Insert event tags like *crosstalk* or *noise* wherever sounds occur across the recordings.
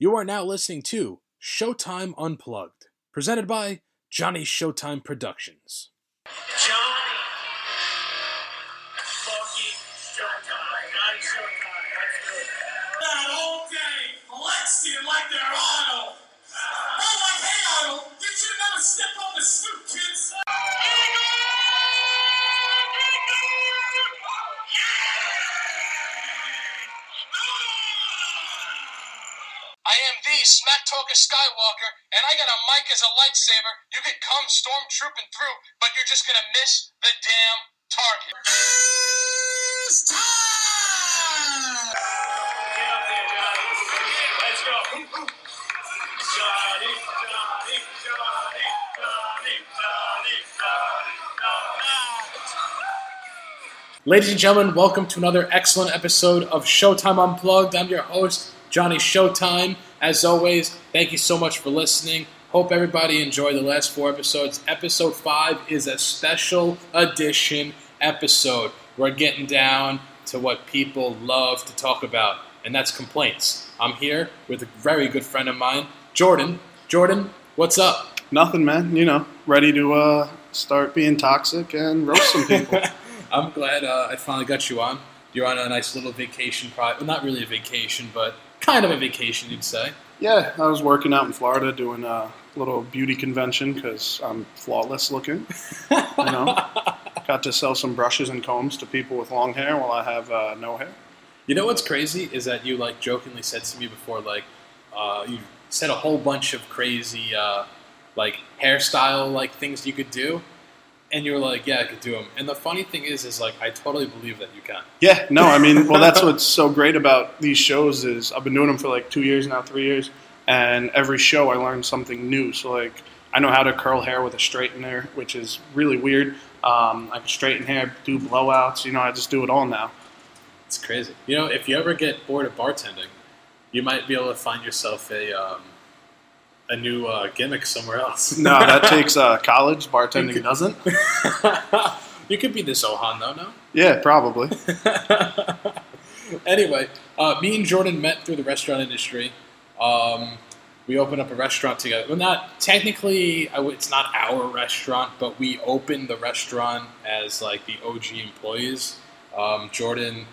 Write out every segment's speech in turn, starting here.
You are now listening to Showtime Unplugged, presented by Johnny Showtime Productions. Johnny. Fucking Showtime. Johnny Showtime. Let's. That all day flexing like they're Arnold. Oh, I'm like, hey Arnold, you should never step on the stoop, kids. I am the Smack Talker Skywalker, and I got a mic as a lightsaber. You could come stormtrooping through, but you're just gonna miss the damn target. It's time! Get up there, Johnny. Let's go. Johnny, Johnny, Johnny, Johnny, Johnny, Johnny, Johnny. Ladies and gentlemen, welcome to another excellent episode of Showtime Unplugged. I'm your host, Johnny Showtime. As always, thank you so much for listening. Hope everybody enjoyed the last four episodes. Episode five is a special edition episode. We're getting down to what people love to talk about, and that's complaints. I'm here with a very good friend of mine, Jordan. Jordan, what's up? Nothing, man. You know, ready to uh, start being toxic and roast some people. *laughs* I'm glad uh, I finally got you on. You're on a nice little vacation, probably. well, not really a vacation, but kind of a vacation, you'd say. yeah, I was working out in Florida doing a little beauty convention because I'm flawless looking. You know, *laughs* got to sell some brushes and combs to people with long hair while I have uh, no hair. You know what's crazy is that you like jokingly said to me before, like uh, you said a whole bunch of crazy uh, like hairstyle like things you could do, and you were like, yeah, I could do them. And the funny thing is, is like I totally believe that you can. Yeah, no, I mean, well, that's *laughs* what's so great about these shows is I've been doing them for like two years now, three years, and every show I learn something new. So like, I know how to curl hair with a straightener, which is really weird. Um, I can straighten hair, do blowouts. You know, I just do it all now. It's crazy. You know, if you ever get bored of bartending, you might be able to find yourself a um, a new uh, gimmick somewhere else. *laughs* No, that *laughs* takes uh, college. Bartending doesn't. *laughs* you could be the Zohan though, no? Yeah, probably. anyway, uh, me and Jordan met through the restaurant industry. Um, we opened up a restaurant together. Well, not technically, w- it's not our restaurant, but we opened the restaurant as like the OG employees. Um, Jordan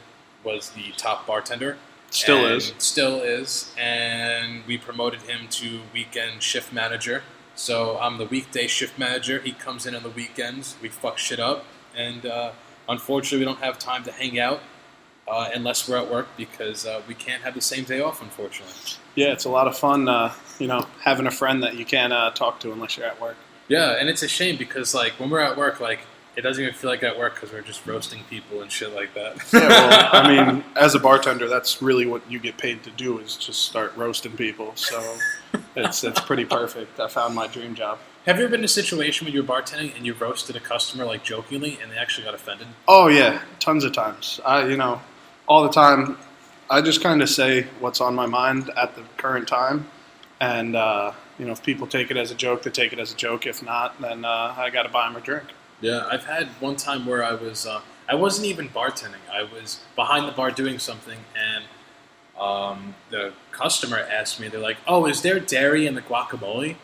was the top bartender. Still is. Still is. And we promoted him to weekend shift manager. So I'm the weekday shift manager. He comes in on the weekends. We fuck shit up. And uh, unfortunately, we don't have time to hang out uh, unless we're at work because uh, we can't have the same day off, unfortunately. Yeah, it's a lot of fun. Uh, you know, having a friend that you can't uh, talk to unless you're at work. Yeah, and it's a shame because, like, when we're at work, like, it doesn't even feel like at work because we're just roasting people and shit like that. Yeah, well, I *laughs* mean, as a bartender, that's really what you get paid to do is just start roasting people. So it's it's pretty perfect. I found my dream job. have you ever been in a situation when you were bartending and you roasted a customer, like, jokingly, and they actually got offended? Oh yeah, tons of times. I you know, all the time. I just kind of say what's on my mind at the current time, and uh, you know, if people take it as a joke, they take it as a joke. If not, then uh, I got to buy them a drink. Yeah, I've had one time where I was, uh, I wasn't even bartending. I was behind the bar doing something, and um, the customer asked me, they're like, "Oh, is there dairy in the guacamole?"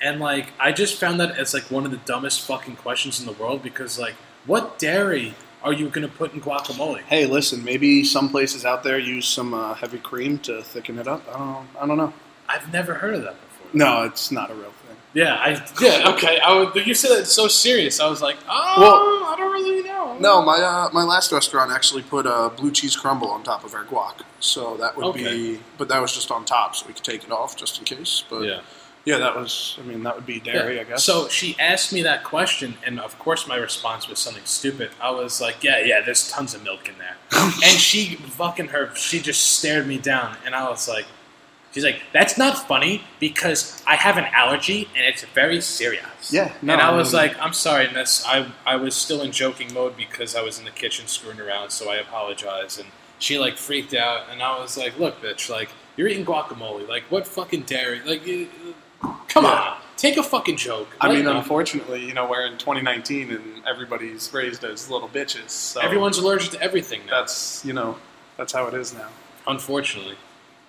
And like, I just found that as like one of the dumbest fucking questions in the world because like, what dairy are you gonna put in guacamole? Hey, listen, maybe some places out there use some uh, heavy cream to thicken it up. I don't, I don't know. I've never heard of that before. No, it's not a real. Yeah, I yeah okay. I would, you said it so serious. I was like, oh, Well- I don't really know. No, my uh, my last restaurant actually put a blue cheese crumble on top of our guac, so that would Okay. be. But that was just on top, so we could take it off just in case. But Yeah. yeah, that was. I mean, that would be dairy, Yeah. I guess. So she asked me that question, and of course my response was something stupid. I was like, "Yeah, yeah, there's tons of milk in there," *laughs* and she fucking her, she just stared me down, and I was like, "She's like, that's not funny because I have an allergy and it's very serious." Yeah, no, and I I was mean- like, "I'm sorry, miss. I I was still in joking mode because I was in the kitchen screwing around, so I apologize." And she like freaked out, and I was like, "Look, bitch, like you're eating guacamole. Like what fucking dairy? Like." You, Come Yeah. on, take a fucking joke. I mean, unfortunately, you know, we're in 2019 and everybody's raised as little bitches. So everyone's allergic to everything now. that's you know that's how it is now. Unfortunately,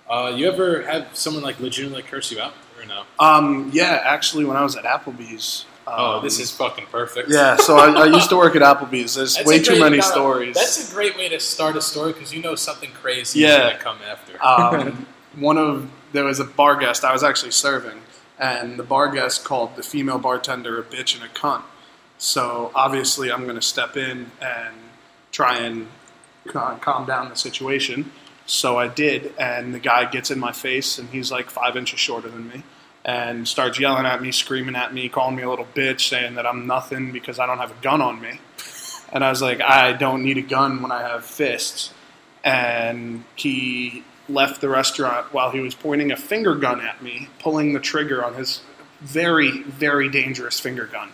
Uh, you ever have someone like legitimately curse you out or no? Um, yeah, actually, when I was at Applebee's. Um, Oh, this is fucking perfect. Yeah, so I, I used to work at Applebee's. There's That's way too many stories. That's a great way to start a story because you know something crazy Yeah. is going to come after. um, *laughs* one of there was a bar guest I was actually serving, and the bar guest called the female bartender a bitch and a cunt. So obviously, I'm going to step in and try and calm down the situation. So I did, and the guy gets in my face, and he's like five inches shorter than me, and starts yelling at me, screaming at me, calling me a little bitch, saying that I'm nothing because I don't have a gun on me. And I was like, I don't need a gun when I have fists. And he left the restaurant while he was pointing a finger gun at me, pulling the trigger on his very, very dangerous finger gun,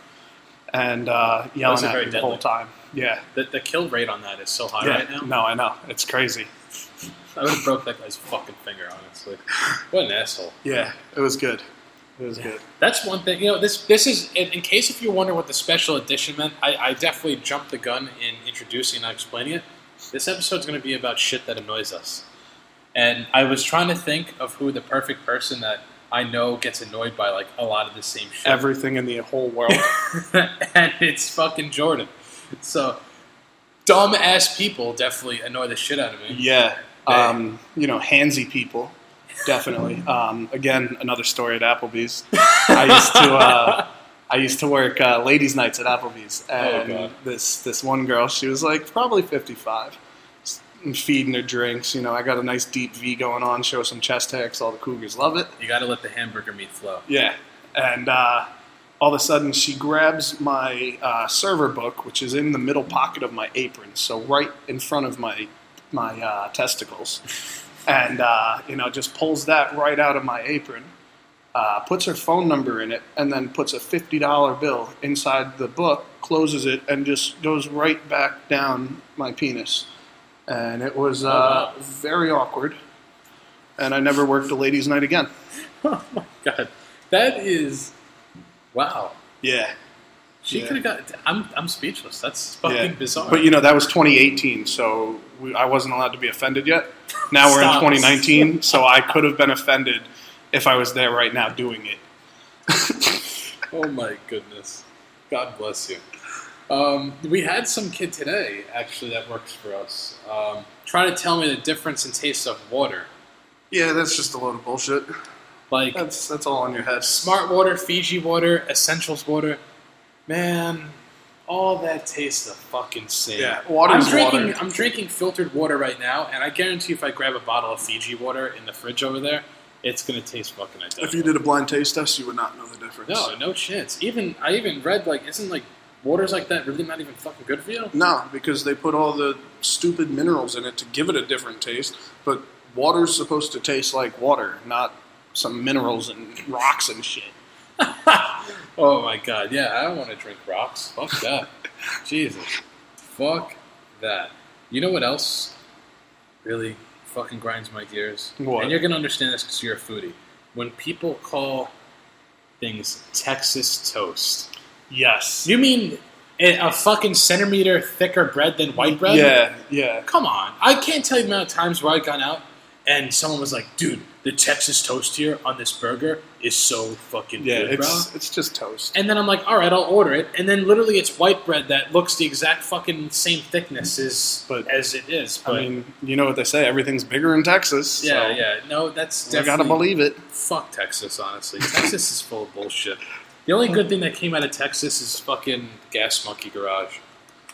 and uh, yelling at me the whole time. Yeah. The, the kill rate on that is so high yeah. right now. No, I know. It's crazy. I would have broke that guy's fucking finger, honestly. What an asshole. Yeah, it was good. It was good. That's one thing. You know, this this is in, in case if you wonder what the special edition meant. I, I definitely jumped the gun in introducing and explaining it. This episode's going to be about shit that annoys us, and I was trying to think of who the perfect person that I know gets annoyed by like a lot of the same shit. Everything in the whole world. *laughs* and it's fucking Jordan. So dumb ass people definitely annoy the shit out of me. yeah. Um, you know, handsy people. Definitely. *laughs* Um, again, another story at Applebee's. I used to uh, I used to work uh, ladies' nights at Applebee's, and God. this this one girl, she was like probably fifty five, feeding her drinks. You know, I got a nice deep V going on, show some chest 'cause all the cougars love it. You got to let the hamburger meat flow. Yeah, and uh, all of a sudden she grabs my uh, server book, which is in the middle pocket of my apron, so right in front of my my uh, testicles, and uh, you know just pulls that right out of my apron. Uh, puts her phone number in it, and then puts a fifty dollar bill inside the book, closes it, and just goes right back down my penis. And it was uh, wow. very awkward. And I never worked a ladies' night again. *laughs* Oh my god, that is wow. Yeah. She Yeah. could have got. I'm I'm speechless. That's fucking Yeah. bizarre. But you know that was 2018, so we, I wasn't allowed to be offended yet. Now we're Stop. in 2019, so I could have been offended if I was there right now doing it. *laughs* oh my goodness, God bless you. Um, we had some kid today actually that works for us. Um, trying to tell me the difference in taste of water, Yeah, that's just a load of bullshit. like That's that's all in your head. Smart water, Fiji water, Essentials water. Man, all that tastes the fucking same. Yeah, water's I'm drinking. water. I'm drinking filtered water right now, and I guarantee if I grab a bottle of Fiji water in the fridge over there, it's gonna taste fucking identical. If you did a blind taste test, you would not know the difference. no, no chance. Even I even read like, isn't like waters like that really not even fucking good for you? No, because they put all the stupid minerals in it to give it a different taste. But water's supposed to taste like water, not some minerals and rocks and shit. Oh my god, yeah, I don't want to drink rocks. Fuck that. *laughs* Jesus. Fuck that. You know what else really fucking grinds my gears? What? And you're going to understand this because you're a foodie. When people call things Texas toast. Yes. You mean a, a fucking centimeter thicker bread than white bread? Yeah, yeah. Come on. I can't tell you the amount of times where I've gone out and someone was like, dude, the Texas toast here on this burger is so fucking Yeah, good, bro. it's it's just toast. And then I'm like, all right, I'll order it. And then literally, it's white bread that looks the exact fucking same thickness as But- as it is. But I mean, you know what they say, everything's bigger in Texas. yeah, so yeah, no, that's You definitely gotta believe it. fuck Texas. Honestly, Texas is full of bullshit. The only good thing that came out of Texas is fucking Gas Monkey Garage.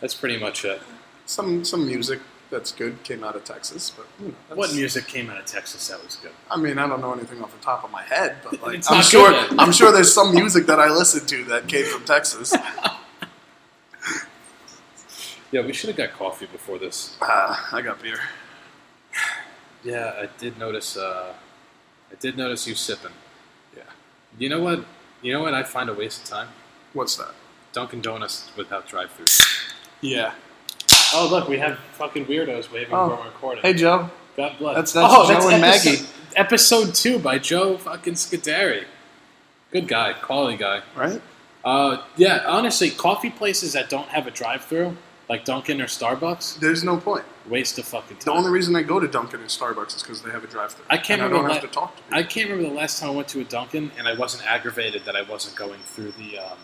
That's pretty much it. Some some music that's good came out of Texas, but you know, What music came out of Texas that was good? I mean, I don't know anything off the top of my head, but *laughs* like I'm sure good. I'm sure there's some music that I listened to that came from Texas. *laughs* Yeah, we should have got coffee before this. Ah, I got beer. Yeah, I did notice. Uh, I did notice you sipping. Yeah. You know what? You know what? I find a waste of time. What's that? Dunkin' Donuts without drive-through. Yeah. Oh, look, we have fucking weirdos waving Oh. while we're recording. Hey Joe. God bless. That's- that's oh, Joe and episode, Maggie. Episode two by Joe fucking Scuderi. Good guy, quality guy. Right? Uh, yeah, honestly, coffee places that don't have a drive-through like Dunkin' or Starbucks. There's no point. Waste of fucking The only reason I go to Dunkin' and Starbucks is because they have a drive-thru. I can't and I remember don't have la- to talk to people. I can't remember the last time I went to a Dunkin' and I wasn't aggravated that I wasn't going through the. Um,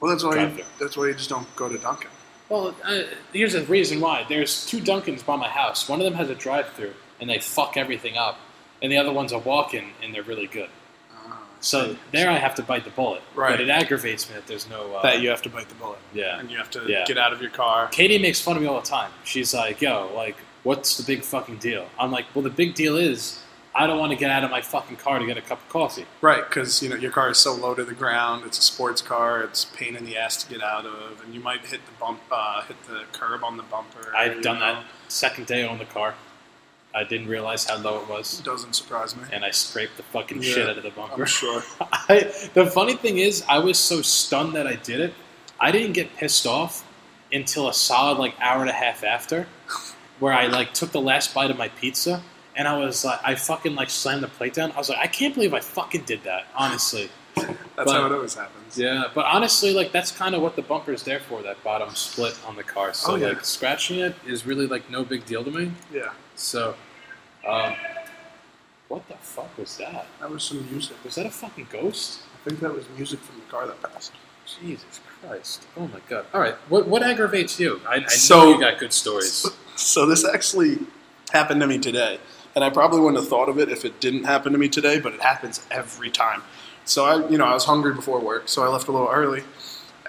well, that's why. You, that's why you just don't go to Dunkin'. Well, uh, here's the reason why. There's two Dunkins by my house. One of them has a drive-through and they fuck everything up, and the other one's a walk-in and they're really good. So there, I have to bite the bullet. Right. But it aggravates me that there's no. Uh, that you have to bite the bullet. Yeah. And you have to Yeah. get out of your car. Katie makes fun of me all the time. She's like, "Yo, like, what's the big fucking deal?" I'm like, "Well, the big deal is I don't want to get out of my fucking car to get a cup of coffee." Right, because you know your car is so low to the ground. It's a sports car. It's a pain in the ass to get out of, and you might hit the bump, uh, hit the curb on the bumper. I've done know. that second day on the car. I didn't realize how low it was, It Doesn't surprise me. and I scraped the fucking Yeah, shit out of the bumper. I'm sure. *laughs* I, the funny thing is, I was so stunned that I did it. I didn't get pissed off until a solid like hour and a half after, where I like took the last bite of my pizza, and I was like, I fucking like slammed the plate down. I was like, I can't believe I fucking did that. Honestly, That's But- how it always happens. yeah. But honestly, like that's kind of what the bumper is there for. That bottom split on the car. So Oh, yeah. like scratching it is really like no big deal to me. Yeah, So, um, what the fuck was that? that was some music. Was that a fucking ghost? I think that was music from the car that passed. Jesus Christ! Oh my God! All right, what what aggravates you? I, I So- know you got good stories. *laughs* So this actually happened to me today, and I probably wouldn't have thought of it if it didn't happen to me today. But it happens every time. So I, you know, I was hungry before work, so I left a little early,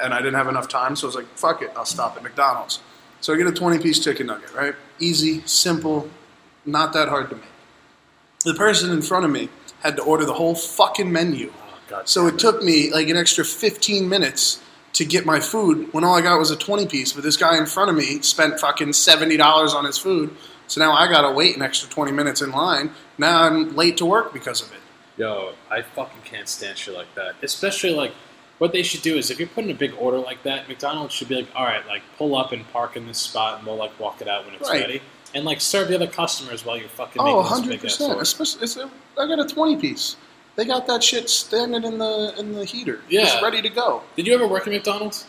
and I didn't have enough time. So I was like, "Fuck it, I'll stop at McDonald's." So I get a twenty-piece chicken nugget, right? Easy, simple, not that hard to make. The person in front of me had to order the whole fucking menu. Oh God! So it took me like an extra 15 minutes to get my food when all I got was a 20 piece. But this guy in front of me spent fucking $70 on his food. So now I gotta wait an extra 20 minutes in line. Now I'm late to work because of it. Yo, I fucking can't stand shit like that. Especially like, what they should do is if you're putting a big order like that, McDonald's should be like, all right, like pull up and park in this spot, and we'll like walk it out when it's Right. ready, and like serve the other customers while you're fucking Oh, making this 100%. order. Especially, it's a, I got a 20 piece. They got that shit standing in the in the heater, Yeah. just ready to go. Did you ever work at McDonald's?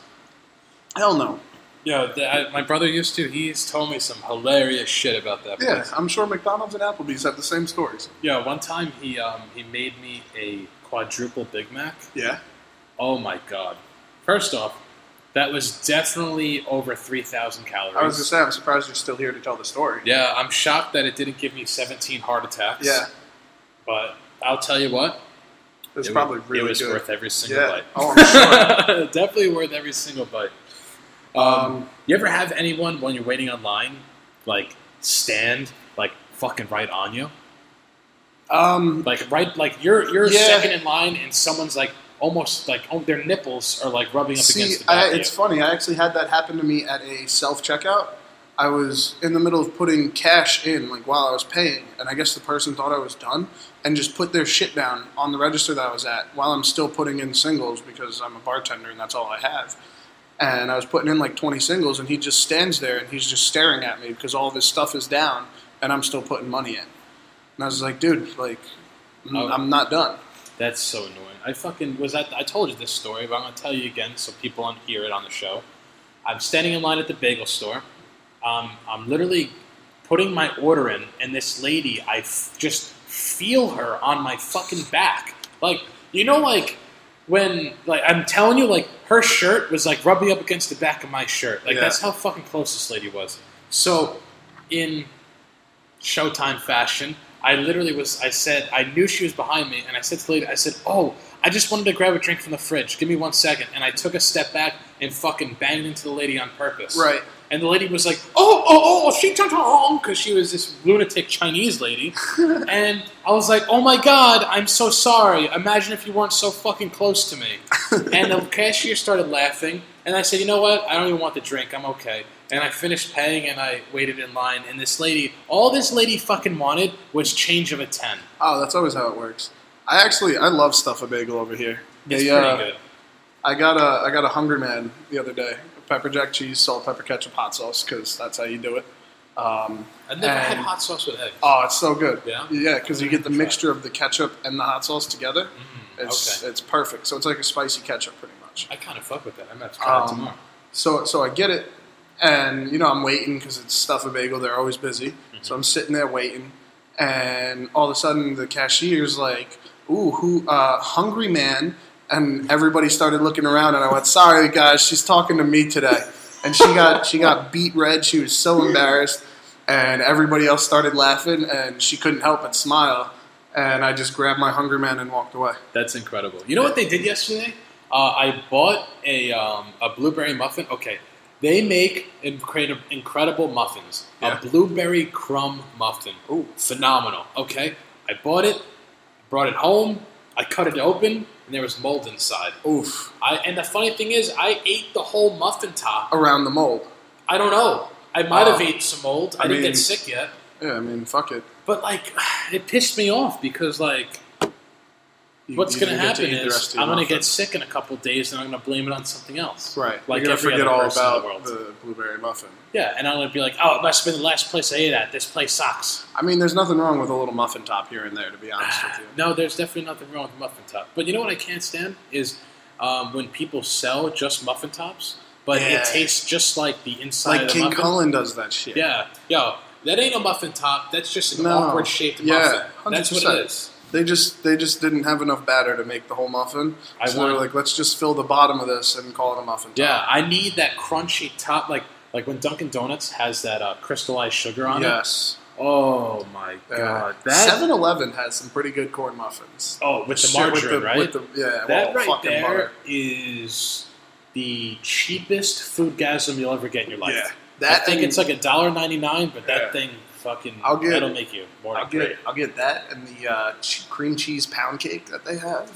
Hell no. Yo, the, I, my brother used to. He's told me some hilarious shit about that. Yeah. I'm sure McDonald's and Applebee's have the same stories. Yeah, one time he um, he made me a quadruple Big Mac. Yeah. Oh my god! First off, that was definitely over three thousand calories. I was gonna say, I'm surprised you're still here to tell the story. yeah, I'm shocked that it didn't give me seventeen heart attacks. Yeah, but I'll tell you what, it's it probably was, really it was good. worth every single yeah. bite. Oh, I'm sure. *laughs* definitely worth every single bite. Um, you ever have anyone when you're waiting online, like stand like fucking right on you? um, Like right, like you're you're Yeah. second in line, and someone's like almost like oh, their nipples are like rubbing up See, against the back. I, it's funny. I actually had that happen to me at a self checkout. I was in the middle of putting cash in, like while I was paying, and I guess the person thought I was done and just put their shit down on the register that I was at while I'm still putting in singles because I'm a bartender and that's all I have. And I was putting in like 20 singles, and he just stands there and he's just staring at me because all of his stuff is down, and I'm still putting money in. And I was like, dude, like, I'm, Oh. I'm not done. That's so annoying. I fucking was at. I told you this story, but I'm gonna tell you again so people don't hear it on the show. I'm standing in line at the bagel store. Um, I'm literally putting my order in, and this lady, I f- just feel her on my fucking back. Like you know, like when like I'm telling you, like her shirt was like rubbing up against the back of my shirt. Like Yeah. that's how fucking close this lady was. So in Showtime fashion. I literally was. I said I knew she was behind me, and I said to the lady, I said, "Oh, I just wanted to grab a drink from the fridge. Give me one second. And I took a step back and fucking banged into the lady on purpose. Right. And the lady was like, "Oh, oh, oh, she turned on home," because she was this lunatic Chinese lady. *laughs* and I was like, "Oh my god, I'm so sorry. Imagine if you weren't so fucking close to me." *laughs* and the cashier started laughing, and I said, "You know what? I don't even want the drink. I'm okay." And I finished paying, and I waited in line. And this lady, all this lady fucking wanted was change of a ten. Oh, that's always how it works. I actually I love Stuff-A-Bagel over here. It's They, pretty uh, good. I got a I got a Hungry Man the other day. Pepper jack cheese, salt, pepper, ketchup, hot sauce, because that's how you do it. Um, I've never had hot sauce with eggs. oh, it's so good. Yeah? yeah, because you get the mixture of the ketchup and the hot sauce together. Mm, It's okay. it's perfect. So it's like a spicy ketchup, pretty much. I kind of fuck with that. I'm gonna have to try it Um, tomorrow. So so I get it, and you know I'm waiting because it's Stuff-A-Bagel. They're always busy, so I'm sitting there waiting, and all of a sudden the cashier's like, "Ooh, who? Uh, hungry man." And everybody started looking around, and I went, "Sorry, guys, she's talking to me today." And she got she got beat red. She was so embarrassed, and everybody else started laughing, and she couldn't help but smile. And I just grabbed my hungry man and walked away. That's incredible. You know what they did yesterday? Uh, I bought a um, a blueberry muffin. Okay, they make incredible incredible muffins. Yeah. A blueberry crumb muffin. Ooh. phenomenal. Okay, I bought it, brought it home. I cut it open, and there was mold inside. Oof! I, and the funny thing is, I ate the whole muffin top. Around the mold. I don't know. I might have ate some mold. I, I didn't mean- get sick yet, Yeah, I mean, fuck it. but like, *sighs* it pissed me off because like. You- What's going to happen is rest of your I'm going to get sick in a couple days, and I'm going to blame it on something else. Right. Like You're gonna forget all in the about the blueberry muffin. Yeah, and I'm going to be like, oh, it must have been the last place I ate at. This place sucks. I mean, there's nothing wrong with a little muffin top here and there, to be honest with you. *sighs* No, there's definitely nothing wrong with muffin top. But you know what I can't stand is um, when people sell just muffin tops, but Yeah. it tastes just like the inside Like of the King muffin. Kullen does that shit. Yeah, yo, that ain't a muffin top. That's just an No. awkward shaped muffin. Yeah, muffin. That's what it is. They just they just didn't have enough batter to make the whole muffin. I so they were like, let's just fill the bottom of this and call it a muffin top. Yeah, I need that crunchy top, like like when Dunkin' Donuts has that uh, crystallized sugar on Yes. it. Oh my god, that 7-Eleven has some pretty good corn muffins. oh with the margarine, with the, right? With the, yeah, that well, right there butter. is the cheapest food foodgasm you'll ever get in your life. Yeah, I think and- it's like a dollar ninety nine, but Yeah. that thing fucking I'll get- that'll make you more I'll get I'll get that and the uh, cream cheese pound cake that they have.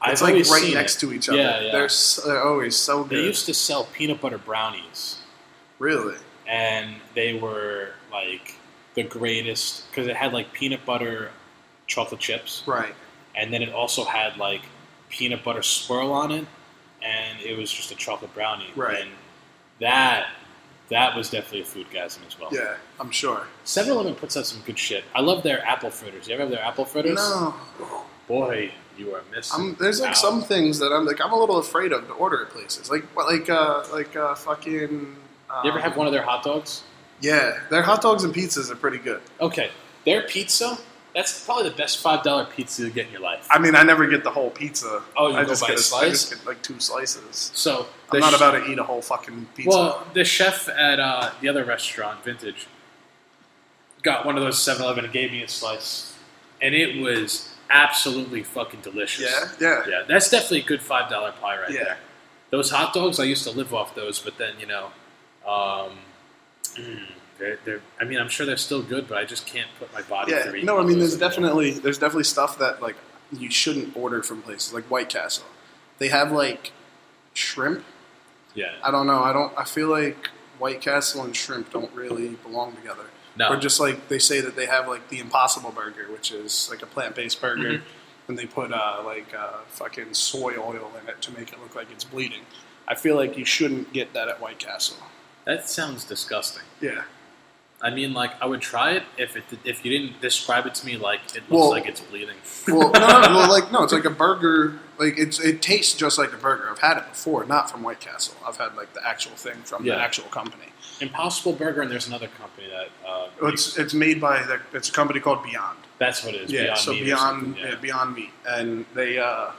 I've It's like right next it. to each other. Yeah, yeah. They're, s they're always so good. They used to sell peanut butter brownies, really. and they were like the greatest because it had like peanut butter chocolate chips, Right. and then it also had like peanut butter swirl on it, and it was just a chocolate brownie. Right. And that that was definitely a food foodgasm as well. Yeah, I'm sure. 7-Eleven puts out some good shit. I love their apple fritters. You ever have their apple fritters? No, Boy, you are missing. I'm, there's like out. some things that I'm like I'm a little afraid of to order at places. Like what- like uh like uh fucking. Um, You ever have one of their hot dogs? Yeah, their hot dogs and pizzas are pretty good. Okay, their pizza. That's probably the best five dollar pizza you get in your life. I mean, I never get the whole pizza. Oh, you I go just by get a I slice? just get like two slices. So I'm not sh- about to eat a whole fucking pizza. Well, the chef at uh, the other restaurant, Vintage, got one of those 7-Eleven and gave me a slice, and it was absolutely fucking delicious. yeah, yeah, yeah, that's definitely a good five dollar pie right Yeah. there. Those hot dogs, I used to live off those, but then you know, um, mm, they're, they're. I mean, I'm sure they're still good, but I just can't put my body yeah. through No, I mean, there's anymore. definitely there's definitely stuff that like you shouldn't order from places like White Castle. They have like shrimp. Yeah, I don't know. I don't. I feel like White Castle and shrimp don't really belong together. no, Or just like they say that they have like the Impossible Burger, which is like a plant based burger, Mhm. and they put uh, like uh, fucking soy oil in it to make it look like it's bleeding. I feel like you shouldn't get that at White Castle. that sounds disgusting. Yeah. I mean, like I would try it if it if you didn't describe it to me like it looks Well- like it's bleeding. Well, no, no, well, like no, it's like a *laughs* burger. Like it's it tastes just like a burger. I've had it before, not from White Castle. I've had like the actual thing from Yeah. the actual company. Impossible Burger, and there's another company that uh, It's it's made by the, it's a company called Beyond. that's what it is. Yeah, Beyond so Meat Beyond yeah. yeah. Beyond Meat, and they uh,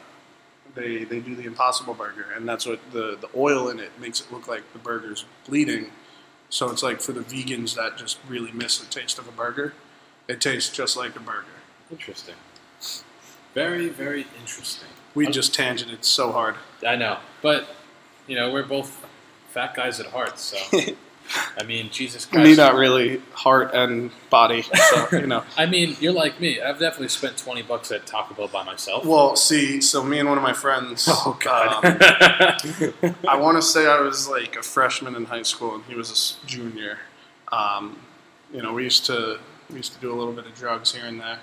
they they do the Impossible Burger, and that's what the the oil in it makes it look like the burger's bleeding. So it's like for the vegans that just really miss the taste of a burger, it tastes just like a burger. Interesting. Very, very interesting. We just tangented so hard. I know, but you know, we're both fat guys at heart. So, *laughs* I mean, Jesus Christ. Me, not really heart and body. So *laughs* you know. I mean, you're like me. I've definitely spent twenty bucks at Taco Bell by myself. Well, see, so me and one of my friends. oh God. um, *laughs* I want to say I was like a freshman in high school, and he was a junior. Um, you know, we used to we used to do a little bit of drugs here and there.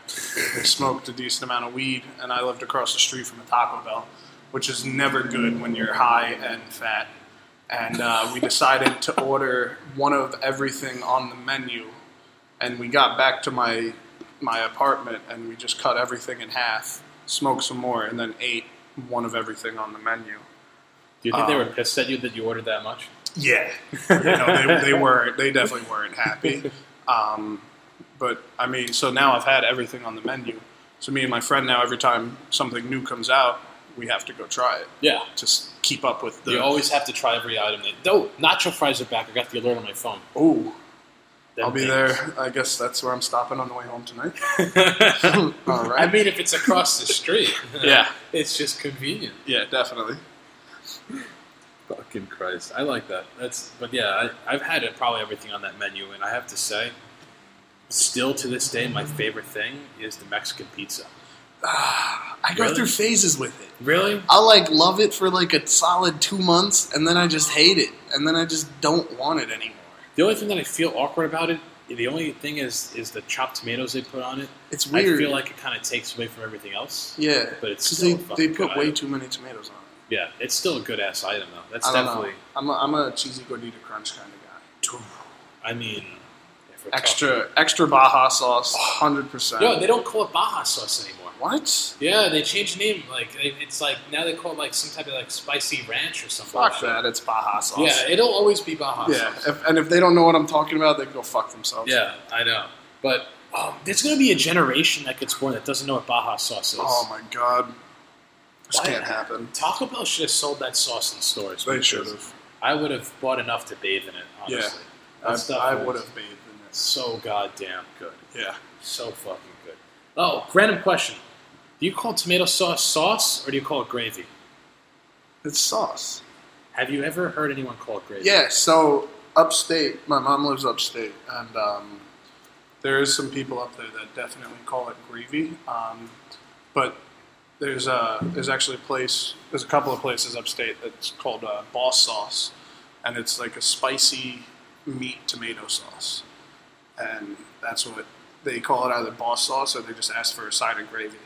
We *laughs* smoked a decent amount of weed, and I lived across the street from a Taco Bell, which is never good when you're high and fat. And uh, we decided to order one of everything on the menu, and we got back to my my apartment, and we just cut everything in half, smoked some more, and then ate one of everything on the menu. Do you think they were um, pissed at you that you ordered that much? Yeah, *laughs* you know, they, they were they definitely weren't happy. Um, but I mean, so now I've had everything on the menu. So me and my friend now, every time something new comes out, we have to go try it. Yeah. Just keep up with the. You always have to try every item. That, oh, nacho fries are back. I got the alert on my phone. Oh. Them I'll be things. there. I guess that's where I'm stopping on the way home tonight. *laughs* *laughs* All right. I mean, if it's across the street, *laughs* Yeah. it's just convenient. yeah, definitely. Fucking Christ, I like that. That's, but yeah, I, I've had it, probably everything on that menu, and I have to say, still to this day, my favorite thing is the Mexican pizza. Ah, I go through phases with it. Really? I'll like love it for like a solid two months, and then I just hate it, and then I just don't want it anymore. The only thing that I feel awkward about it, the only thing is, is the chopped tomatoes they put on it. It's weird. I feel like it kind of takes away from everything else. yeah, But it's still they they put way item. too many tomatoes on it. Yeah, it's still a good ass item though. That's I definitely. know. I'm a, I'm a cheesy gordita crunch kind of guy. I mean, Extra extra Baja sauce, hundred percent. Yo, they don't call it Baja sauce anymore. What? Yeah, they changed the name. Like it's like now they call it like some type of like spicy ranch or something. Fuck that! It's Baja sauce. Yeah, it'll always be Baja yeah. sauce. If, and if they don't know what I'm talking about, they can go fuck themselves. Yeah, I know. But um, there's going to be a generation that gets born that doesn't know what Baja sauce is. Oh my god, this Why- can't happen. Taco Bell should have sold that sauce in stores. They should have. I would have bought enough to bathe in it. Yeah. Honestly, That I, I would have bathed in this. So goddamn good. Yeah. So fucking good. Oh, random question. Do you call tomato sauce sauce or do you call it gravy? It's sauce. Have you ever heard anyone call it gravy? Yeah, so upstate, my mom lives upstate, and um, there is some people up there that definitely call it gravy. Um, but there's a there's actually a place, there's a couple of places upstate that's called uh, Boss Sauce, and it's like a spicy meat tomato sauce, and that's what they call it either Boss Sauce or they just ask for a side of gravy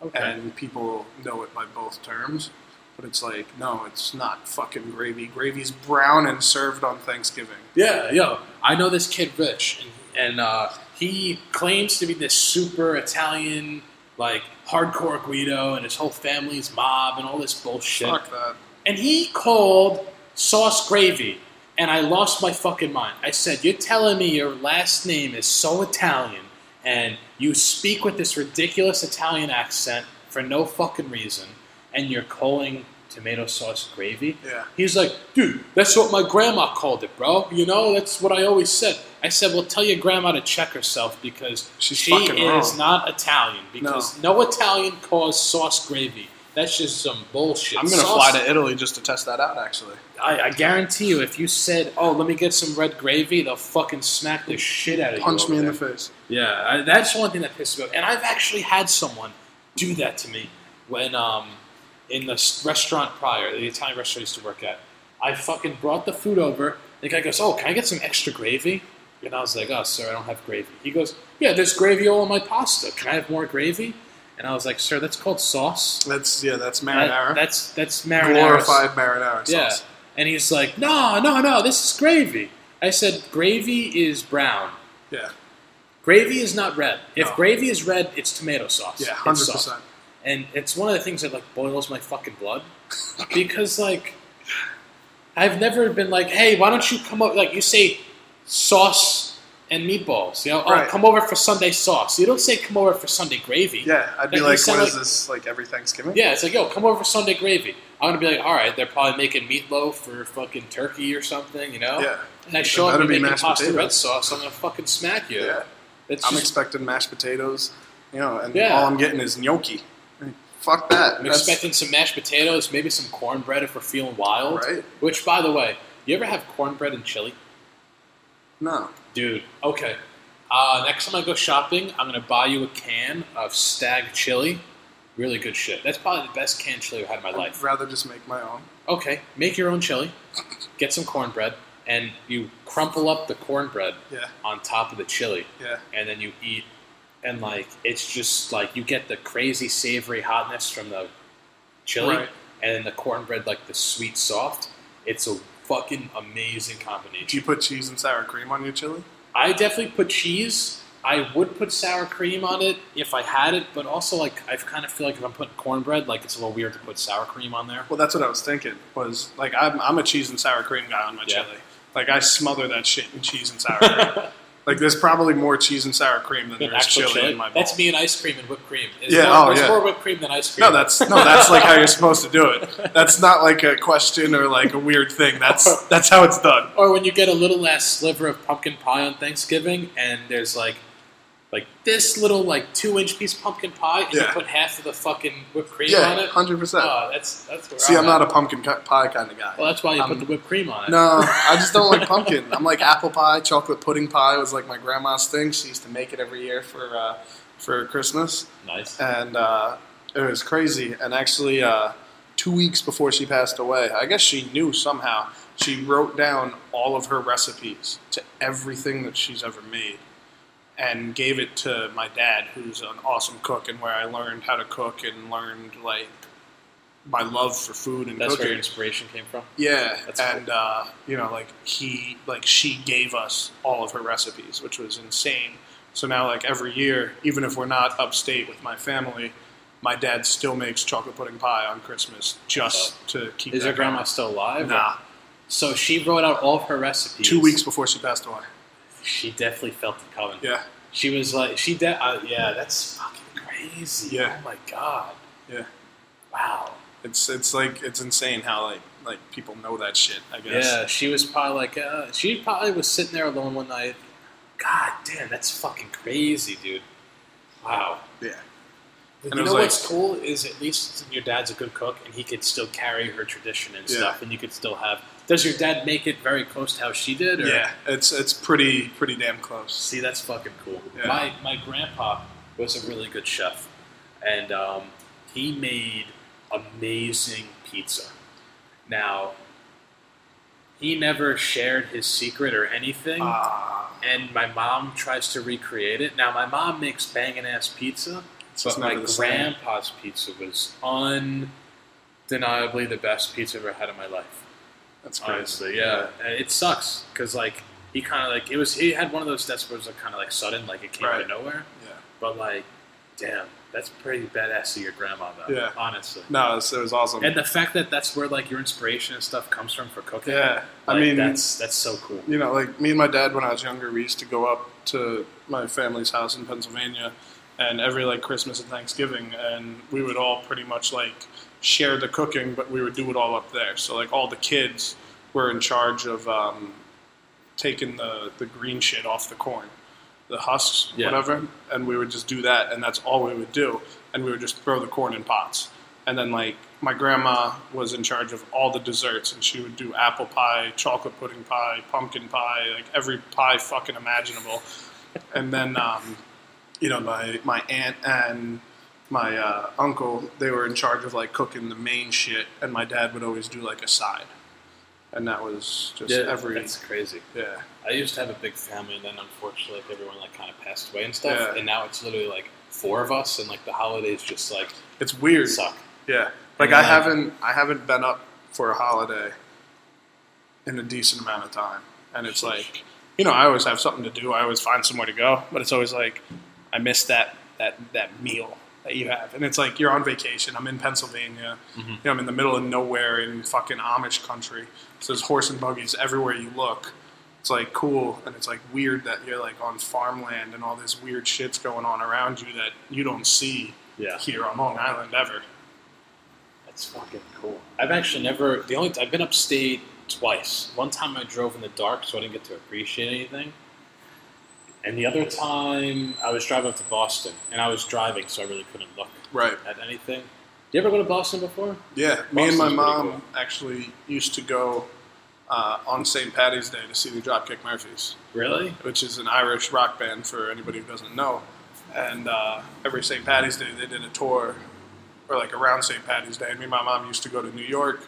Okay. and people know it by both terms. But it's like, no, it's not fucking gravy. Gravy's brown and served on Thanksgiving. Yeah, yo, I know this kid Rich, and, and uh, he claims to be this super Italian, like hardcore Guido, and his whole family's mob and all this bullshit. Fuck that. And he called sauce gravy, and I lost my fucking mind. I said, "You're telling me your last name is so Italian, and you speak with this ridiculous Italian accent for no fucking reason, and you're calling tomato sauce gravy?" Yeah. He's like, dude, that's what my grandma called it, bro. You know, that's what I always said. I said, well, tell your grandma to check herself because She's she is wrong. not Italian. Because no. Italian calls sauce gravy. That's just some bullshit. I'm gonna fly to Italy just to test that out. Actually, I, I guarantee you, if you said, "Oh, let me get some red gravy," they'll fucking smack the shit out of you. punch me in there. the face. Yeah, I, that's one thing that pisses me off. And I've actually had someone do that to me when, um, in the restaurant prior, the Italian restaurant I used to work at. I fucking brought the food over. The guy goes, "Oh, can I get some extra gravy?" And I was like, "Oh, sir, I don't have gravy." He goes, "Yeah, there's gravy all on my pasta. Can I have more gravy?" And I was like, "Sir, that's called sauce. That's yeah, that's That- marinara. that's that's marinara. glorified marinara sauce. Yeah. And he's like, "No, no, no, this is gravy." I said, "Gravy is brown." Yeah, Gravy is not red. If No. gravy is red, it's tomato sauce. yeah, hundred percent. And it's one of the things that like boils my fucking blood *laughs* because like I've never been like, hey, why don't you come over? Like you say, sauce and meatballs. You know, oh, come over for Sunday sauce. You don't say come over for Sunday gravy. Yeah, I'd be like, what is like- this? Like every Thanksgiving? Yeah, it's like, yo, come over for Sunday gravy. I'm gonna be like, all right, they're probably making meatloaf or fucking turkey or something, you know? Yeah. And I show up and making pasta red sauce, I'm gonna fucking smack you. Yeah. It's I'm just, expecting mashed potatoes, you know, and Yeah. all I'm getting is gnocchi. Fuck that. I'm That's- expecting some mashed potatoes, maybe some cornbread if we're feeling wild. Right. Which, by the way, you ever have cornbread and chili? no. Dude, okay. Uh, next time I go shopping, I'm gonna buy you a can of Stagg chili. Really good shit. That's probably the best canned chili I've had in my I'd life. rather just make my own. Okay, make your own chili. Get some cornbread, and you crumple up the cornbread Yeah, on top of the chili, yeah. and then you eat. And like, it's just like you get the crazy savory hotness from the chili, Right. and then the cornbread like the sweet soft. It's a fucking amazing combination. Do you put cheese and sour cream on your chili? I definitely put cheese I would put sour cream on it if I had it, but also like I kind of feel like if I'm putting cornbread, like it's a little weird to put sour cream on there. Well, that's what I was thinking. Was like I'm, I'm a cheese and sour cream guy on my Yeah. chili. Like I smother that shit in cheese and sour *laughs* cream. Like there's probably more cheese and sour cream than Than there's chili, chili. in my bowl. That's me and ice cream and whipped cream. There's Yeah, more, oh, there's yeah. more whipped cream than ice cream. No, that's no, that's like how you're supposed to do it. That's not like a question or like a weird thing. That's that's how it's done. Or when you get a little last sliver of pumpkin pie on Thanksgiving, and there's like, like this little like two inch piece of pumpkin pie, and you put half of the fucking whipped cream on Yeah, it. hundred percent. Oh, that's that's where See, I'm at. not a pumpkin pie kind of guy. Well, that's why you I'm- put the whipped cream on it. No, I just don't like *laughs* pumpkin. I'm like apple pie, chocolate pudding pie was like my grandma's thing. She used to make it every year for uh, for Christmas, Nice. and uh, it was crazy. And actually, uh, two weeks before she passed away, I guess she knew somehow. She wrote down all of her recipes to everything that she's ever made, and gave it to my dad, who's an awesome cook, and where I learned how to cook and learned like my love for food and That's cooking. where your inspiration came from. Yeah, That's and uh, you know, like he, like she gave us all of her recipes, which was insane. So now, like every year, even if we're not upstate with my family, my dad still makes chocolate pudding pie on Christmas just to keep. Is your grandma going. still alive? Nah, So she wrote out all of her recipes. two weeks before she passed away. She definitely felt it coming. Yeah, She was like, she de- uh, yeah, that's fucking crazy. Yeah. Oh my god. yeah. Wow. It's it's like it's insane how like like people know that shit. I guess. Yeah, she was probably like, uh, she probably was sitting there alone one night. God damn, that's fucking crazy, dude. Wow. Yeah. And you know was what's cool is at least your dad's a good cook and he could still carry her tradition and Yeah. stuff, and you could still have. Does your dad make it very close to how she did? Or? Yeah, it's it's pretty pretty damn close. See, that's fucking cool. Yeah. My my grandpa was a really good chef, and um, he made amazing pizza. Now, he never shared his secret or anything, Ah, and my mom tries to recreate it. Now, my mom makes banging ass pizza, but my the same. grandpa's pizza was undeniably the best pizza I've ever had in my life. That's crazy. Honestly, yeah, And it sucks because like he kind of like it was he had one of those deaths where it was like kind of like sudden, like it came out of nowhere. Yeah. But like, damn, that's pretty badass of your grandma, though. Yeah. honestly. No, it was, it was awesome. And the fact that that's where like your inspiration and stuff comes from for cooking. Yeah, I mean- that's that's so cool. you know, like me and my dad when I was younger, we used to go up to my family's house in Pennsylvania, and every like Christmas and Thanksgiving, and we would all pretty much like share the cooking, but we would do it all up there. So like all the kids were in charge of um, taking the the green shit off the corn, the husks, Yeah. whatever, and we would just do that, and that's all we would do, and we would just throw the corn in pots. And then like my grandma was in charge of all the desserts, and she would do apple pie, chocolate pudding pie, pumpkin pie, like every pie fucking imaginable. And then um, you know my my aunt and my uh, uncle they were in charge of like cooking the main shit, and my dad would always do like a side. And that was just Yeah, every that's crazy. yeah I used to have a big family, and then unfortunately, like, everyone like kind of passed away and stuff. Yeah. And now it's literally like four of us, and like the holidays just like it's weird. suck. Yeah, like And I then, haven't I haven't been up for a holiday in a decent amount of time, and it's like you know I always have something to do. I always find somewhere to go, but it's always like I miss that that that meal that you have, and it's like you're on vacation. I'm in Pennsylvania, Mm-hmm. you know, I'm in the middle of nowhere in fucking Amish country. So there's horse and buggies everywhere you look. It's like cool, and it's like weird that you're like on farmland and all this weird shit's going on around you that you don't see Yeah. here on Long Island ever. That's fucking cool. I've actually never. The only I've been upstate twice. One time I drove in the dark, so I didn't get to appreciate anything. And the other time I was driving up to Boston, and I was driving, so I really couldn't look Right. at anything. Do you ever go to Boston before? Yeah, me and my mom cool. actually used to go uh, on St. Patty's Day to see the Dropkick Murphys, Really? which is an Irish rock band for anybody who doesn't know. And uh, every St. Patty's Day, they did a tour, or like around St. Patty's Day. Me and my mom used to go to New York,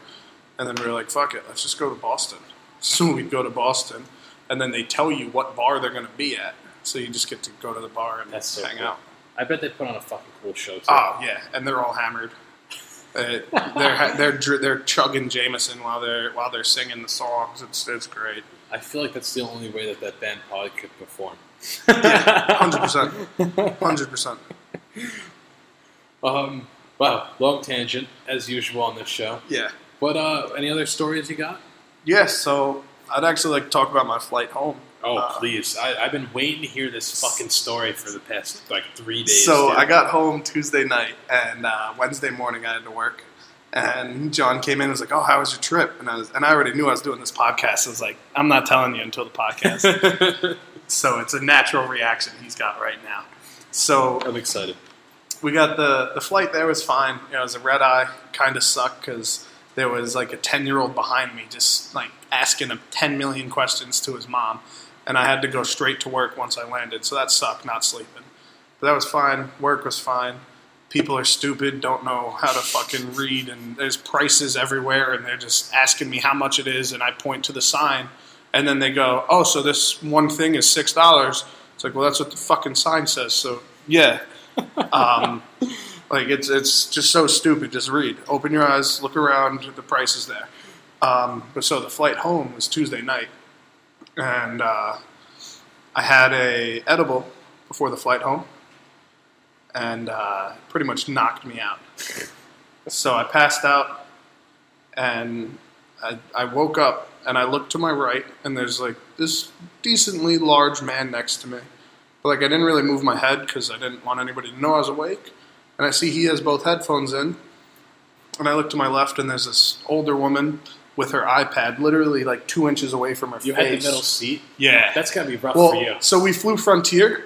and then we were like, "Fuck it, let's just go to Boston." *laughs* So we'd go to Boston, and then they tell you what bar they're going to be at, so you just get to go to the bar and That's so hang cool. out. I bet they put on a fucking cool show too. Oh yeah, and they're all hammered. Uh, they're they're dr- they're chugging Jameson while they're while they're singing the songs. It's it's great. I feel like that's the only way that that band probably could perform. *laughs* Hundred percent. Hundred percent. Um, wow, long tangent as usual on this show. Yeah. But uh, any other stories you got? Yes. So I'd actually like to talk about my flight home. Oh, Uh, please! I, I've been waiting to hear this fucking story for the past like three days. So dude. I got home Tuesday night, and uh, Wednesday morning I had to work. And John came in and was like, "Oh, how was your trip?" And I was, and I already knew I was doing this podcast. I was like, "I'm not telling you until the podcast." *laughs* so it's a natural reaction he's got right now. So I'm excited. we got the the flight there was fine. You know, it was a red eye. Kind of sucked because there was like a ten year old behind me, just like asking him ten million questions to his mom, and I had to go straight to work once I landed. So that sucked, not sleeping. But that was fine. Work was fine. People are stupid, don't know how to fucking read, and there's prices everywhere, and they're just asking me how much it is, and I point to the sign, and then they go, "Oh, so this one thing is six dollars." It's like, well, that's what the fucking sign says. So yeah, *laughs* um, like it's it's just so stupid. Just read, open your eyes, look around. The price is there. Um, but so the flight home was Tuesday night, and uh, I had a edible before the flight home, and uh, pretty much knocked me out. so I passed out, and I, I woke up and I looked to my right, and there's like this decently large man next to me. But like I didn't really move my head because I didn't want anybody to know I was awake. And I see he has both headphones in. And I look to my left, and there's this older woman with her iPad, literally like two inches away from her You face. had the middle seat. Yeah, That's gotta be rough well, for you. so we flew Frontier,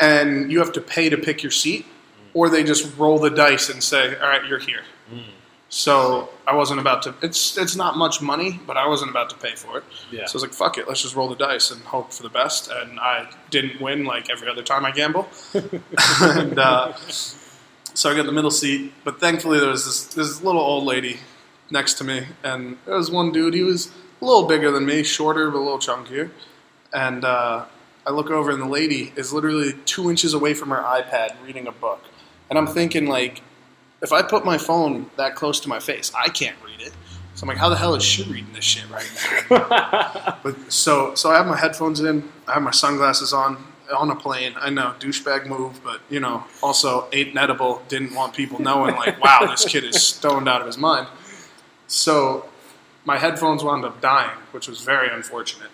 and you have to pay to pick your seat, or they just roll the dice and say, "All right, you're here." Mm. So I wasn't about to. It's it's not much money, but I wasn't about to pay for it. Yeah. So I was like, "Fuck it, let's just roll the dice and hope for the best." And I didn't win like every other time I gamble. *laughs* and uh, so I got the middle seat, but thankfully there was this this little old lady next to me, and there was one dude. He was a little bigger than me, shorter but a little chunkier. And uh, I look over, and the lady is literally two inches away from her iPad reading a book. And I'm thinking, like, if I put my phone that close to my face, I can't read it. So I'm like, how the hell is she reading this shit right now? *laughs* but so so I have my headphones in, I have my sunglasses on on a plane. I know douchebag move, but you know, also ate an edible. Didn't want people knowing like, wow, this kid is stoned out of his mind. So my headphones wound up dying, which was very unfortunate.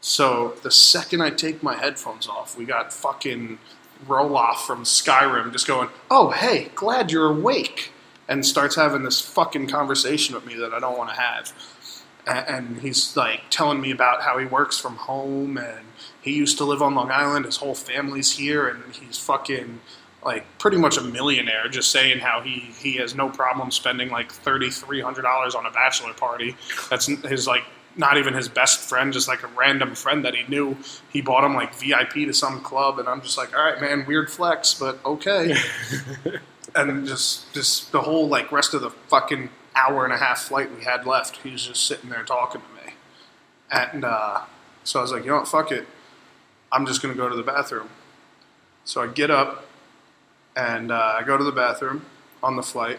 So the second I take my headphones off, we got fucking Ralof from Skyrim just going, "Oh, hey, glad you're awake," and starts having this fucking conversation with me that I don't want to have. And he's like telling me about how he works from home and he used to live on Long Island. His whole family's here, and he's fucking like pretty much a millionaire. Just saying how he he has no problem spending like thirty three hundred dollars on a bachelor party. That's his like not even his best friend, just like a random friend that he knew. He bought him like VIP to some club, and I'm just like, all right, man, weird flex, but okay. *laughs* and just just the whole like rest of the fucking hour and a half flight we had left, he was just sitting there talking to me. And uh, so I was like, you know what, fuck it. I'm just gonna go to the bathroom. So I get up and uh, I go to the bathroom on the flight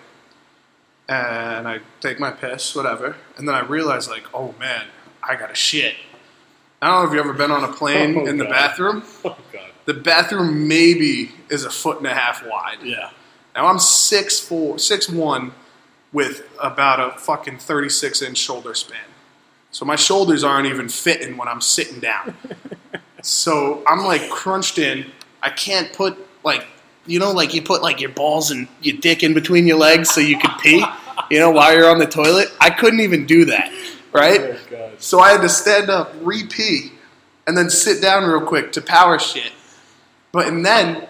and I take my piss, whatever. And then I realize, like, oh man, I got to shit. I don't know if you've ever been on a plane Oh, in the God. bathroom. *laughs* oh god. The bathroom maybe is a foot and a half wide. Yeah. Now I'm six four, six one, with about a fucking thirty six inch shoulder span. So my shoulders aren't even fitting when I'm sitting down. *laughs* so I'm like crunched in. I can't put like you know like you put like your balls and your dick in between your legs so you could pee. You know while you're on the toilet. I couldn't even do that. Right. Oh. So I had to stand up, re pee, and then sit down real quick to power shit. But and then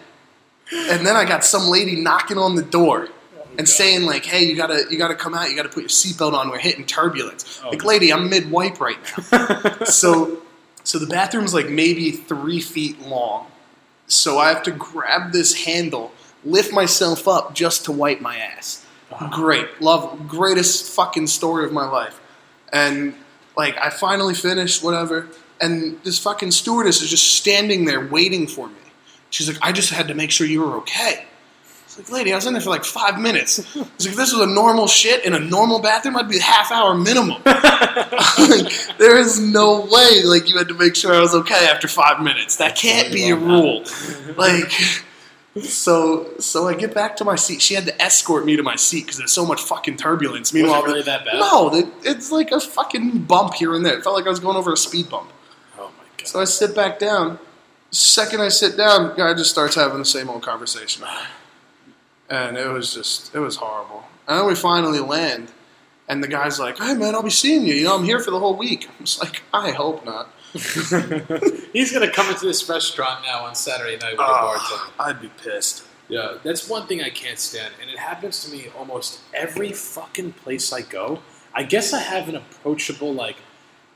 and then I got some lady knocking on the door and saying like, "Hey, you gotta you gotta come out. You gotta put your seatbelt on. We're hitting turbulence." Oh, like, lady, I'm mid wipe right now. *laughs* so so the bathroom's like maybe three feet long. So I have to grab this handle, lift myself up just to wipe my ass. Great, love, greatest fucking story of my life. And like I finally finished, whatever. And this fucking stewardess is just standing there waiting for me. She's like, I just had to make sure you were okay. Like, lady, I was in there for like five minutes. It's like, if this was a normal shit in a normal bathroom, I'd be a half hour minimum. Like, *laughs* there is no way, like, you had to make sure I was okay after five minutes. That can't be a rule. Like, so, so I get back to my seat. She had to escort me to my seat because there's so much fucking turbulence. Was Meanwhile, really that bad? no, it- it's like a fucking bump here and there. It felt like I was going over a speed bump. Oh my god. So I sit back down. Second I sit down, guy just starts having the same old conversation. *sighs* *laughs* And it was just, it was horrible. And then we finally land, and the guy's like, hey man, I'll be seeing you. You know, I'm here for the whole week. I'm just like, I hope not. *laughs* He's gonna come into this restaurant now on Saturday night with a Oh, bartender. I'd be pissed. Yeah, that's one thing I can't stand, and it happens to me almost every fucking place I go. I guess I have an approachable like,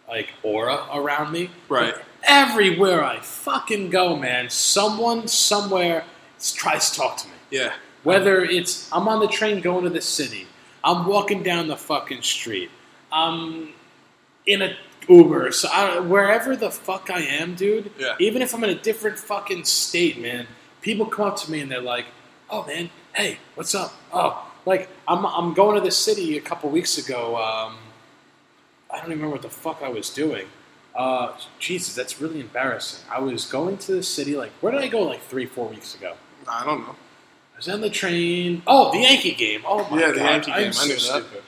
like aura around me. Right. But everywhere I fucking go, man, someone somewhere tries to talk to me. Yeah. Whether it's I'm on the train going to the city, I'm walking down the fucking street, I'm in a Uber, so I, wherever the fuck I am, dude. Yeah. Even if I'm in a different fucking state, man, people come up to me and they're like, "Oh man, hey, what's up?" Oh, like I'm I'm going to the city a couple weeks ago. Um, I don't even remember what the fuck I was doing. Uh, Jesus, that's really embarrassing. I was going to the city like where did I go like three, four weeks ago? I don't know. I was on the train. Oh, the Yankee game. Oh my Yeah, the god, Yankee I'm game. I so knew that.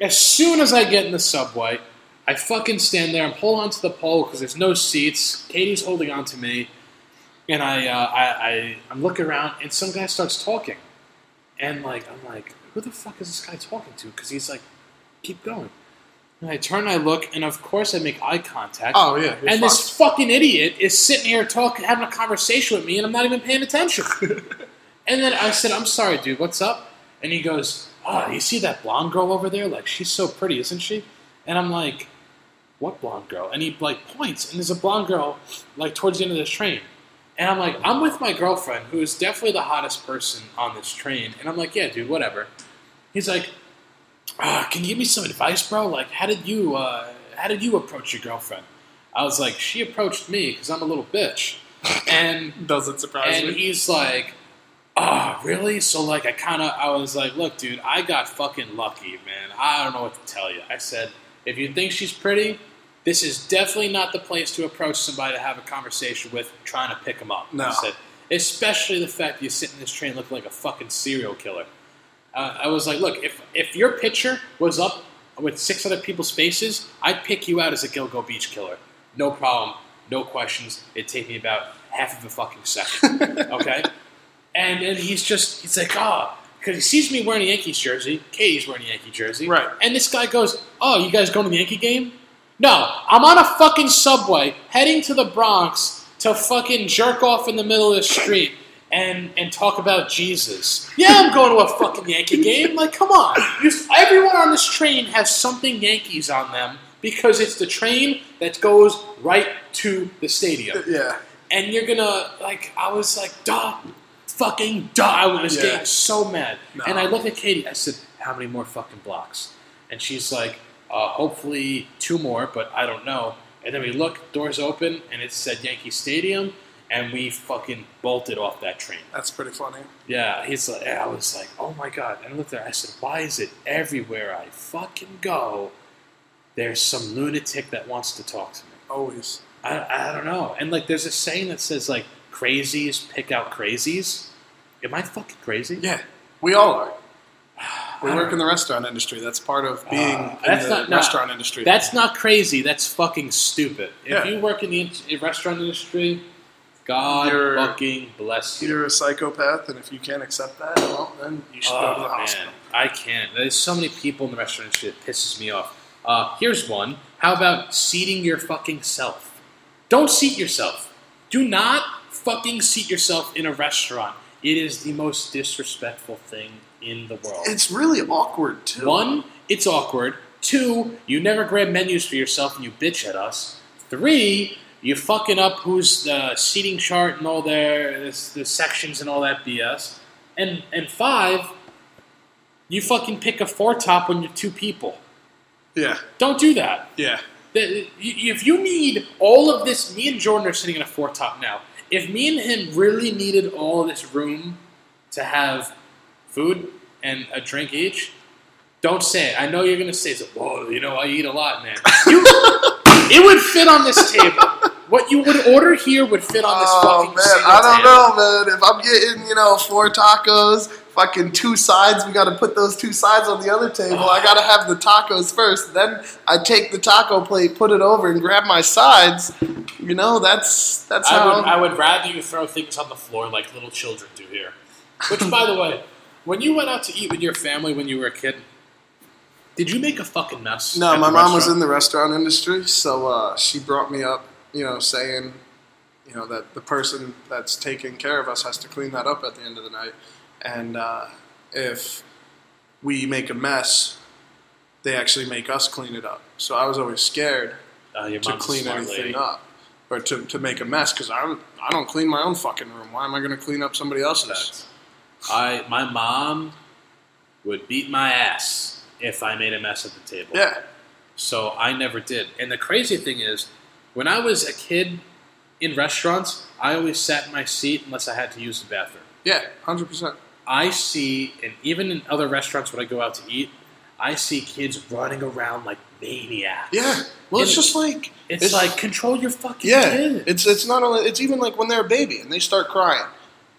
As soon as I get in the subway, I fucking stand there. I'm holding onto the pole because there's no seats. Katie's holding on to me, and I, uh, I, I, I'm looking around, and some guy starts talking, and like, I'm like, who the fuck is this guy talking to? Because he's like, keep going. And I turn, and I look, and of course I make eye contact. Oh, yeah. and this fucking idiot is sitting here talking, having a conversation with me, and I'm not even paying attention. *laughs* and then I said, "I'm sorry, dude. What's up?" And he goes, "Oh, you see that blonde girl over there? Like, she's so pretty, isn't she?" And I'm like, "What blonde girl?" And he like points, and there's a blonde girl like towards the end of this train. And I'm like, I'm with my girlfriend, who is definitely the hottest person on this train. And I'm like, yeah, dude, whatever. He's like, ah, can you give me some advice, bro? Like, how did you, uh, how did you approach your girlfriend? I was like, she approached me because I'm a little bitch. *laughs* And Doesn't surprise and me. he's like, "Oh, really?" So like, I kind of, I was like, "Look, dude, I got fucking lucky, man. I don't know what to tell you." I said, "If you think she's pretty, this is definitely not the place to approach somebody to have a conversation with, trying to pick them up." No. I said, especially the fact that you sit in this train looking like a fucking serial killer. Uh, I was like, "Look, if if your picture was up with six other people's faces, I'd pick you out as a Gilgo Beach killer. No problem, no questions. It'd take me about half of a fucking second. *laughs* okay? And and he's just he's like, ah, oh, because he sees me wearing a Yankees jersey. Katie's wearing a Yankee jersey. Right. And this guy goes, oh, you guys going to the Yankee game? No, I'm on a fucking subway heading to the Bronx to fucking jerk off in the middle of the street and and talk about Jesus. Yeah, I'm going to a fucking Yankee game. Like, come on. You, everyone on this train has something Yankees on them because it's the train that goes right to the stadium yeah. and you're gonna like I was like duh fucking duh I was Yeah. getting so mad No. and I looked at Katie I said how many more fucking blocks and she's like uh, hopefully two more but I don't know and then we look doors open and it said Yankee Stadium and we fucking bolted off that train That's pretty funny. yeah he's like I was like oh my god and I looked at her I said why is it everywhere I fucking go there's some lunatic that wants to talk to me Always. I, I don't know. And like, there's a saying that says like, crazies pick out crazies. Am I fucking crazy? Yeah. We all are. *sighs* We I work don't- in the restaurant industry. That's part of being Uh, in that's the not- no. restaurant industry. That's not crazy. That's fucking stupid. If Yeah. you work in the in- restaurant industry, God You're- fucking bless you. You're a psychopath, and if you can't accept that, well, then you should go to Oh the man, hospital. I can't. There's so many people in the restaurant industry that pisses me off. Uh, here's one. How about seating your fucking self? Don't seat yourself. Do not fucking seat yourself in a restaurant. It is the most disrespectful thing in the world. It's really awkward too. One, it's awkward. Two, you never grab menus for yourself and you bitch at us. Three, you fucking up who's the seating chart and all their the, the sections and all that BS. And and five, you fucking pick a four top when you're two people. Yeah, Don't do that. yeah. If you need all of this, me and Jordan are sitting in a four top now. If me and him really needed all this room to have food and a drink each, don't say it. I know you're gonna say, so, "Whoa, you know I eat a lot, man." You, *laughs* it would fit on this table. What you would order here would fit on this Oh fucking man, I don't table. know, man. If I'm getting, you know, four tacos, fucking two sides, we gotta put those two sides on the other table. I gotta have the tacos first. Then I take the taco plate, put it over, and grab my sides. You know, that's that's I how. would, I would rather you throw things on the floor like little children do here. Which, by the way, when you went out to eat with your family when you were a kid, did you make a fucking mess? no, my mom was in the restaurant industry, so uh, she brought me up, you know, saying, you know, that the person that's taking care of us has to clean that up at the end of the night, and uh, if we make a mess, they actually make us clean it up. So I was always scared Uh, to clean anything lady. up or to, to make a mess because I don't I don't clean my own fucking room. Why am I going to clean up somebody else's? Facts. I my mom would beat my ass if I made a mess at the table. Yeah, So I never did. And the crazy thing is, when I was a kid in restaurants, I always sat in my seat unless I had to use the bathroom. yeah, hundred percent. I see, and even in other restaurants when I go out to eat, I see kids running around like maniacs. Yeah, well, it's just like It's, like control your fucking yeah, kid. it's it's not only it's even like when they're a baby and they start crying.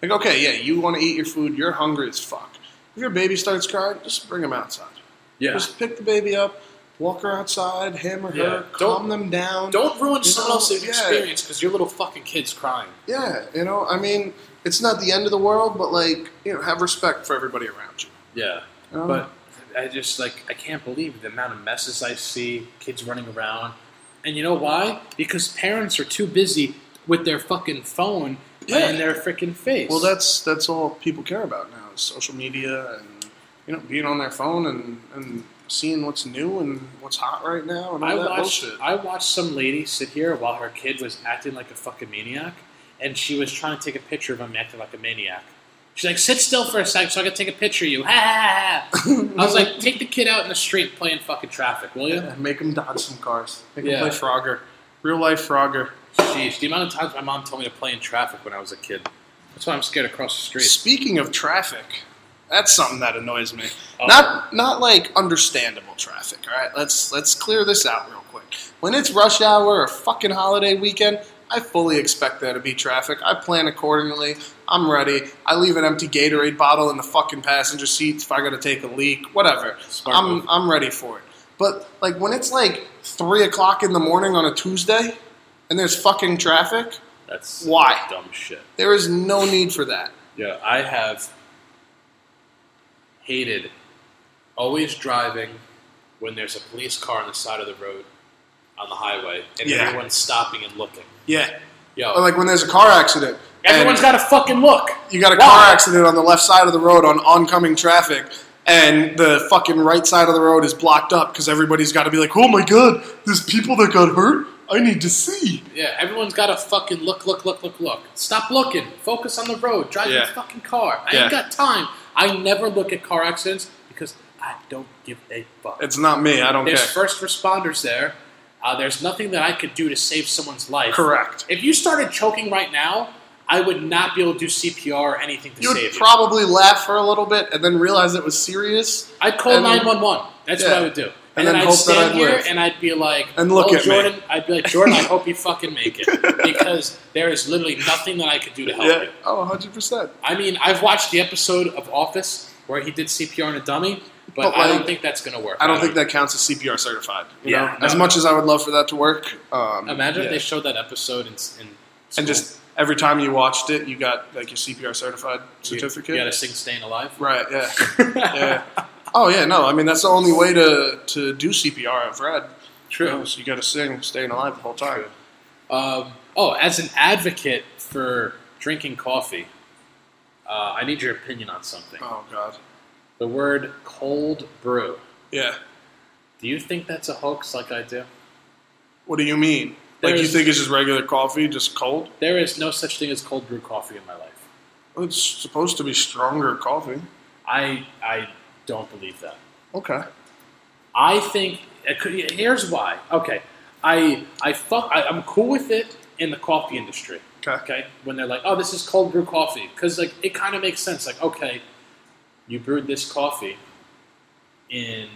Like okay, yeah, you want to eat your food, you're hungry as fuck. If your baby starts crying, just bring them outside. yeah. Just pick the baby up, walk her outside, him or Yeah. her, Don't- calm them down. Don't ruin someone know, else's yeah. experience because your little fucking kid's crying. Yeah, you know, I mean, it's not the end of the world, but like, you know, have respect for everybody around you. Yeah. know? But I just like I can't believe the amount of messes I see, kids running around. And you know why? Because parents are too busy with their fucking phone Yeah. and their freaking face. well, that's that's all people care about now is social media and you know being on their phone and, and seeing what's new and what's hot right now and all I that watched bullshit. I watched some lady sit here while her kid was acting like a fucking maniac, and she was trying to take a picture of him acting like a maniac. She's like, "Sit still for a second so I can take a picture of you." Ha ha ha! I was like, "Take the kid out in the street playing fucking traffic, will you?" Yeah, make him dodge some cars. Make Yeah. play Frogger. Real life Frogger. Jeez, the amount of times my mom told me to play in traffic when I was a kid. That's why I'm scared across the street. Speaking of traffic, that's something that annoys me. Oh. Not not like understandable traffic. All right, let's let's clear this out real quick. When it's rush hour or fucking holiday weekend, I fully expect there to be traffic. I plan accordingly. I'm ready. I leave an empty Gatorade bottle in the fucking passenger seat if I got to take a leak. Whatever. Smart I'm move. I'm ready for it. But like when it's like three o'clock in the morning on a Tuesday, and there's fucking traffic, That's Why? dumb shit. there is no need for that. Yeah, I have hated always driving when there's a police car on the side of the road on the highway and Yeah. everyone's stopping and looking. Yeah. Yo, Or like when there's a car accident. everyone's and- got to fucking look. you got a Why? car accident on the left side of the road on oncoming traffic, and the fucking right side of the road is blocked up because everybody's got to be like, "Oh my god, there's people that got hurt. I need to see." Yeah, everyone's got to fucking look, look, look, look, look. Stop looking. Focus on the road. Drive your Yeah. fucking car. I Yeah. ain't got time. I never look at car accidents because I don't give a fuck. It's not me. I don't There's care. first responders there. Uh, there's nothing that I could do to save someone's life. Correct. If you started choking right now, I would not be able to do CPR or anything to save You save you. probably laugh for a little bit and then realize it was serious I'd call and- 911. That's what I would do. And, And then, then I'd hope that stand I'd here live. and I'd be like, And look "Oh, at me." Jordan. I'd be like, Jordan, I hope you fucking make it. *laughs* Because there is literally nothing that I could do to help Yeah. you. Oh, 100 percent. I mean, I've watched the episode of Office where he did CPR on a dummy, but, But, I don't think that's going to work. I don't think that counts as CPR certified. You Yeah, know, no. as much as I would love for that to work. Um, Imagine yeah. if they showed that episode in, in and just every time you watched it, you got like your CPR certified You- certificate. You got to sing "Staying Alive." Right. Yeah. *laughs* yeah. Oh yeah. No. I mean that's the only way to to do CPR. I've read. True. You, know, so you got to sing, staying alive the whole time. Um, oh, as an advocate for drinking coffee, uh, I need your opinion on something. Oh god. The word cold brew. Yeah. Do you think that's a hoax like I do? What do you mean? Like you think it's just regular coffee, just cold? There is no such thing as cold brew coffee in my life. Well, it's supposed to be stronger coffee. I I don't believe that. Okay. I think it could, here's why. Okay, I I fuck. I, I'm cool with it in the coffee industry. Okay. Okay, when they're like, "Oh, this is cold brew coffee," because like it kind of makes sense. Like, okay, you brewed this coffee in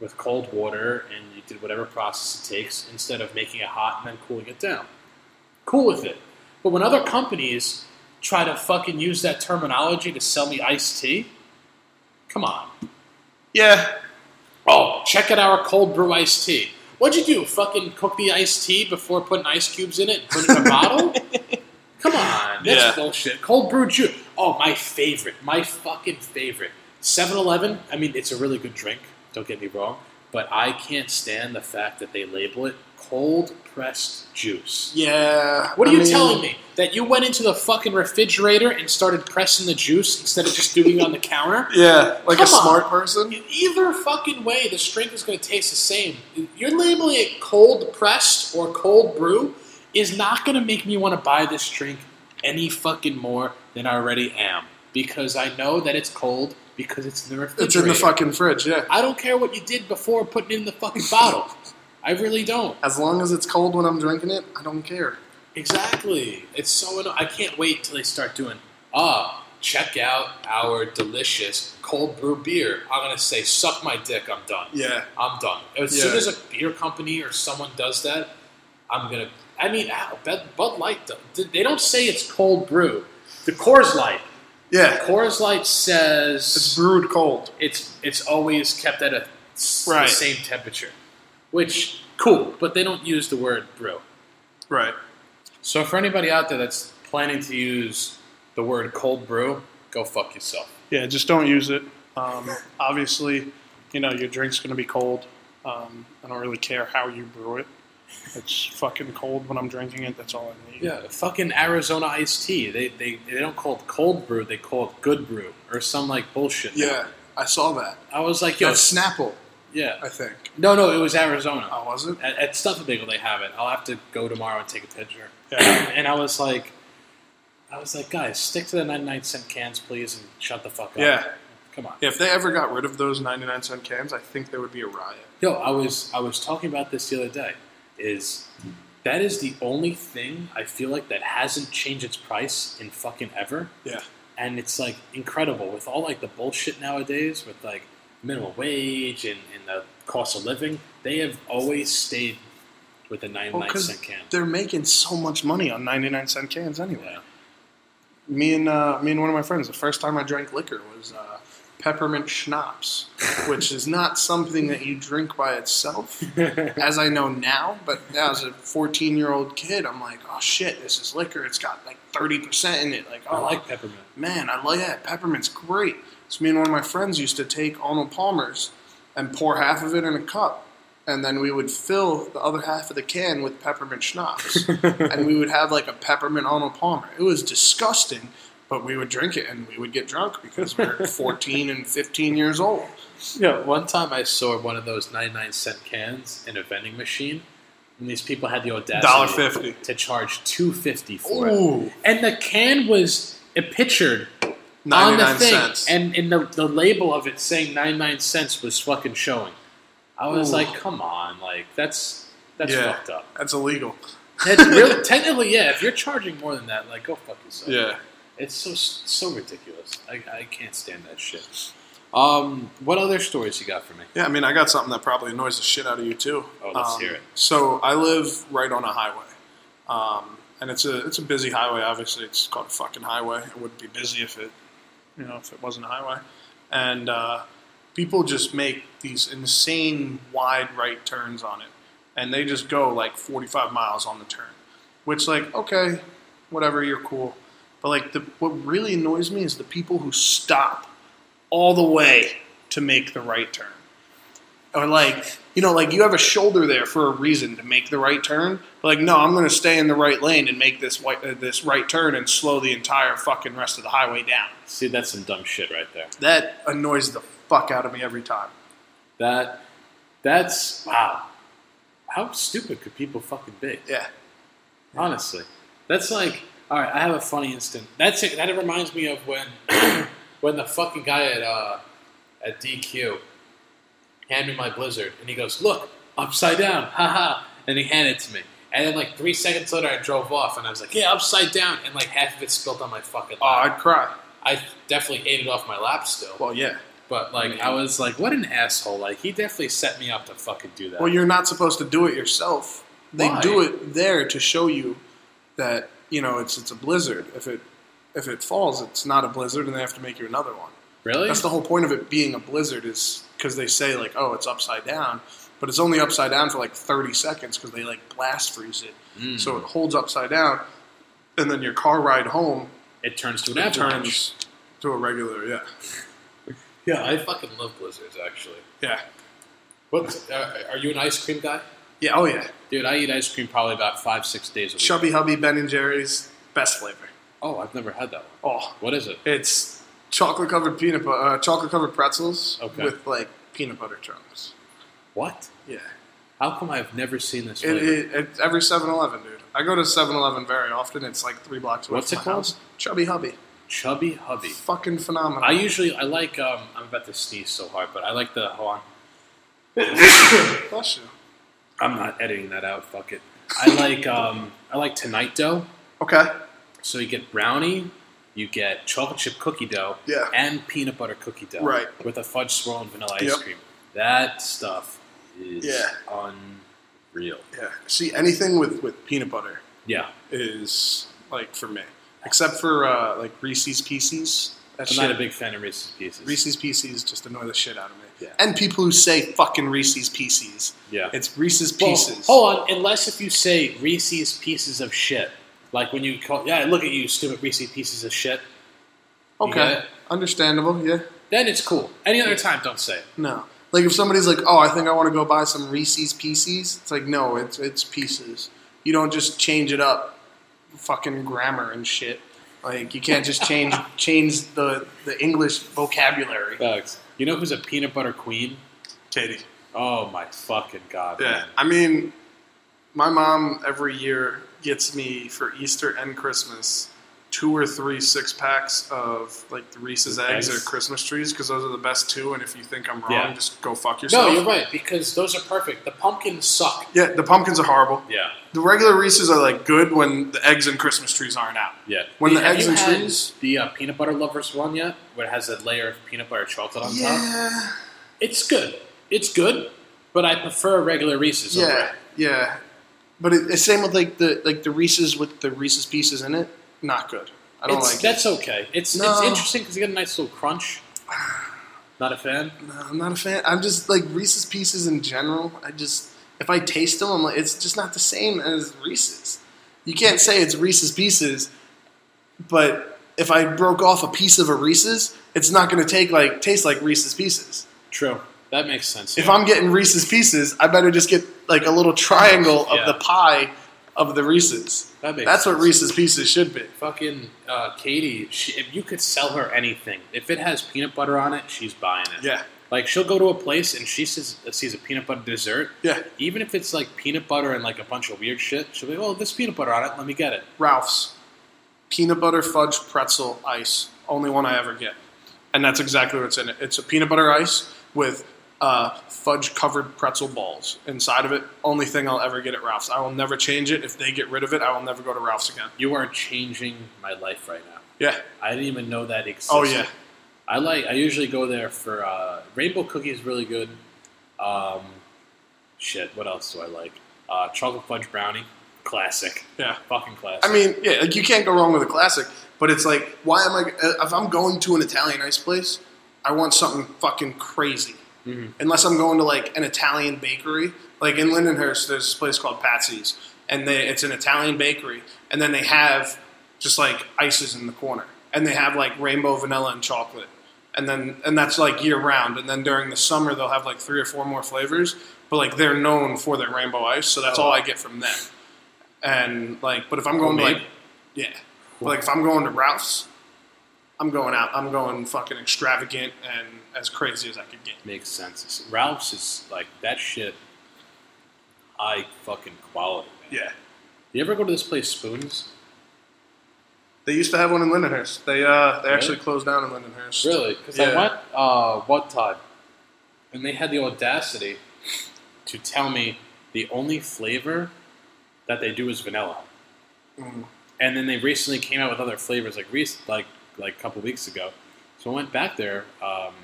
with cold water and you did whatever process it takes instead of making it hot and then cooling it down. Cool with it. But when other companies try to fucking use that terminology to sell me iced tea, come on. Yeah, Oh, check out our cold brew iced tea. What'd you do? Fucking cook the iced tea before putting ice cubes in it and put it in a *laughs* bottle? Come on, that's Yeah. bullshit. Cold brew juice. Oh, my favorite. My fucking favorite. 7 Eleven, I mean, it's a really good drink, don't get me wrong, but I can't stand the fact that they label it cold pressed juice. Yeah. What are I you mean, telling me? That you went into the fucking refrigerator and started pressing the juice instead of just doing it on the counter? *laughs* Yeah, like Come a smart on. person. Either fucking way, the drink is going to taste the same. You're labeling it cold pressed or cold brew is not going to make me want to buy this drink any fucking more than I already am because I know that it's cold because it's in the refrigerator. It's in the fucking fridge. Yeah. I don't care what you did before putting it in the fucking bottle. I really don't. As long as it's cold when I'm drinking it, I don't care. Exactly. It's so I can't wait till they start doing. Ah, check out our delicious cold brew beer. I'm gonna say, suck my dick. I'm done. Yeah. I'm done. As Yeah. soon as a beer company or someone does that, I'm gonna. I mean, ow, Bud, Light. They don't say it's cold brew. The Coors Light. Yeah. Coors Light says It's brewed cold. it's it's always kept at a, Right. the same temperature, which cool. But they don't use the word brew. right. So for anybody out there that's planning to use the word cold brew, go fuck yourself. Yeah, just don't use it. Um, obviously, you know your drink's going to be cold. Um, I don't really care how you brew it. It's fucking cold when I'm drinking it. That's all I need. Yeah, fucking Arizona iced tea. They, they they don't call it cold brew. They call it good brew or some like bullshit. Yeah. I saw that. I was like, yo, That's Snapple, yeah. I think. No, no, it was Arizona. Oh, was it? At, at Stuff-A-Bagel, they have it. I'll have to go tomorrow and take a picture. Yeah. and I was like, I was like, guys, stick to the 99 cent cans, please, and shut the fuck up. Yeah. Come on. If they ever got rid of those 99 cent cans, I think there would be a riot. Yo, I was I was talking about this the other day. Is that is the only thing I feel like that hasn't changed its price in fucking ever, Yeah. and it's like incredible with all like the bullshit nowadays with like minimum wage and, and the cost of living. They have always stayed with the 99 Well, cent can. they're making so much money on 99 cent cans anyway. Yeah. Me and uh, me and one of my friends, the first time I drank liquor was uh, peppermint schnapps, *laughs* which is not something that you drink by itself, *laughs* as I know now. But as a 14 year old kid, I'm like, oh shit, this is liquor. It's got like 30 percent in it. Like, I oh, like peppermint. man, I like that. Peppermint's great. So me and one of my friends used to take Arnold Palmer's and pour half of it in a cup, and then we would fill the other half of the can with peppermint schnapps, *laughs* and we would have like a peppermint Arnold Palmer. It was disgusting, but we would drink it and we would get drunk because we we're *laughs* 14 and 15 years old. Yeah, one time I saw one of those 99 cent cans in a vending machine, and these people had the audacity $1.50. to charge 250 for it. And the can was a pictured on the 99 thing, cents. and in the, the label of it saying 99 cents was fucking showing. I was Ooh. like, come on, like that's that's Yeah. fucked up. That's illegal. It's *laughs* really technically, yeah. If you're charging more than that, like go fuck yourself. Yeah. It's so so ridiculous. I, I can't stand that shit. Um, what other stories you got for me? Yeah, I mean, I got something that probably annoys the shit out of you too. Oh, let's Um, hear it. So I live right on a highway, um, and it's a it's a busy highway. Obviously, it's called a fucking highway. It wouldn't be busy if it, you know, if it wasn't a highway. And uh, people just make these insane wide right turns on it, and they just go like 45 miles on the turn, which like okay, whatever, you're cool. But like the what really annoys me is the people who stop all the way to make the right turn. Or like, you know, like you have a shoulder there for a reason to make the right turn. But like, no, I'm going to stay in the right lane and make this white, uh, this right turn and slow the entire fucking rest of the highway down. See, that's some dumb shit right there. That annoys the fuck out of me every time. That that's wow. How stupid could people fucking be? Yeah. Honestly, that's like all right. I have a funny instant. That's it. That reminds me of when *clears throat* when the fucking guy at uh, at DQ handed me my Blizzard, and he goes, "Look, upside down, haha," and he handed it to me. And then like three seconds later, I drove off, and I was like, "Yeah, upside down," and like half of it spilled on my fucking. Oh, lap. I'd cry. I definitely ate it off my lap still. Well, yeah. But like, I was like, what an asshole! Like, he definitely set me up to fucking do that. Well, you're not supposed to do it yourself. They Why? do it there to show you that you know it's it's a blizzard. If it if it falls, it's not a blizzard, and they have to make you another one. really? That's the whole point of it being a blizzard is because they say like, oh, it's upside down, but it's only upside down for like 30 seconds because they like blast freeze it, Mm. so it holds upside down, and then your car ride home it turns to an it turns to a regular, yeah, *laughs* Yeah, I fucking love blizzards. Actually, yeah, what uh, are you an ice cream guy? yeah. Oh yeah, Dude, I eat ice cream probably about five, six days a week. Chubby Hubby Ben and Jerry's best flavor. Oh, I've never had that one. Oh, What is it? it's chocolate covered peanut butter, uh, chocolate covered pretzels Okay. with like peanut butter chunks. What? Yeah. How come I've never seen this It, flavor? it, every 7-Eleven, dude. I go to 7-Eleven very often. It's like three blocks away What's from it my called? house. Chubby Hubby. Chubby Hubby. Fucking phenomenal. I usually I like um I'm about to sneeze so hard, but I like the hold on. *coughs* Bless you. I'm not editing that out. Fuck it. I like um I like tonight dough. Okay. So you get brownie, you get chocolate chip cookie dough, Yeah. and peanut butter cookie dough, Right. With a fudge swirl and vanilla ice Yep. cream. That stuff is Yeah. Yeah. See, anything with, with peanut butter Yeah. is like for me, except for uh, like Reese's Pieces. That I'm shit, not a big fan of Reese's Pieces. Reese's Pieces just annoy the shit out of me. Yeah. And people who say fucking Reese's Pieces. Yeah. It's Reese's Well, Pieces. hold on, unless if you say Reese's pieces of shit. Like when you call, yeah, look at you, stupid Reese's pieces of shit. you get okay. it? Understandable. Yeah. Then it's cool. Any other time, don't say it. No. Like if somebody's like, "Oh, I think I want to go buy some Reese's Pieces," it's like, no, it's it's pieces. You don't just change it up, fucking grammar and shit. Like you can't just change *laughs* change the the English vocabulary. Bugs. You know who's a peanut butter queen? Katie. Oh my fucking god, Yeah. man. I mean, my mom every year gets me for Easter and Christmas two or three six packs of like the Reese's eggs Eggs. or Christmas trees because those are the best two. And if you think I'm wrong, Yeah. just go fuck yourself. No, you're right because those are perfect. The pumpkins suck. Yeah, the pumpkins are horrible. Yeah, The regular Reese's are like good when the eggs and Christmas trees aren't out. yeah. When the Have eggs you and had trees- the uh, peanut butter lovers one yet, where it has a layer of peanut butter chocolate on top. Yeah, It's good. It's good, but I prefer regular Reese's. over yeah, it. yeah. But it, it's same with like the like the Reese's with the Reese's pieces in it. Not good. I don't It's, like it. that's okay. It's No. it's interesting because you get a nice little crunch. *sighs* Not a fan. No, I'm not a fan. I'm just like Reese's Pieces in general. I just if I taste them, I'm like it's just not the same as Reese's. You can't say it's Reese's Pieces, but if I broke off a piece of a Reese's, it's not going to take like taste like Reese's Pieces. True. That makes sense. If yeah. I'm getting Reese's Pieces, I better just get like a little triangle of Yeah. the pie of the Reese's. That makes That's what. Reese's Pieces should be. fucking uh, Katie, she, if you could sell her anything, if it has peanut butter on it, she's buying it. Yeah, Like she'll go to a place and she sees, sees a peanut butter dessert. yeah. Even if it's like peanut butter and like a bunch of weird shit, she'll be, oh, this peanut butter on it. Let me get it. Ralph's peanut butter fudge pretzel ice. Only one I ever get, and that's exactly what's in it. It's a peanut butter ice with uh, fudge covered pretzel balls inside of it. Only thing I'll ever get at Ralph's. I will never change it. If they get rid of it, I will never go to Ralph's again. You are changing my life right now. Yeah. I didn't even know that existed. Oh yeah. I like. I usually go there for uh, rainbow cookies. Really good. Um, shit. What else do I like? Uh, chocolate fudge brownie. Classic. Yeah. Fucking classic. I mean, yeah, like you can't go wrong with a classic. But it's like, why am I? If I'm going to an Italian ice place, I want something fucking crazy. Mhm. Unless I'm going to like an Italian bakery, like in Lindenhurst, there's this place called Patsy's, and they, it's an Italian bakery, and then they have just like ices in the corner, and they have like rainbow vanilla and chocolate, and then and that's like year round, and then during the summer they'll have like three or four more flavors, but like they're known for their rainbow ice, so that's Oh. all I get from them. And like, but if I'm going to like, yeah, but like if I'm going to Ralph's, I'm going out. I'm going fucking extravagant and as crazy as I could get. Makes sense. Ralph's is like that shit. High fucking quality, man. Yeah. You ever go to this place, Spoons? They used to have one in Lindenhurst. They uh they Really? actually closed down in Lindenhurst. Really? Because I Yeah. went uh, one time, and they had the audacity to tell me the only flavor that they do is vanilla. Mm. And then they recently came out with other flavors, like Reese, like like a couple weeks ago. So I went back there um,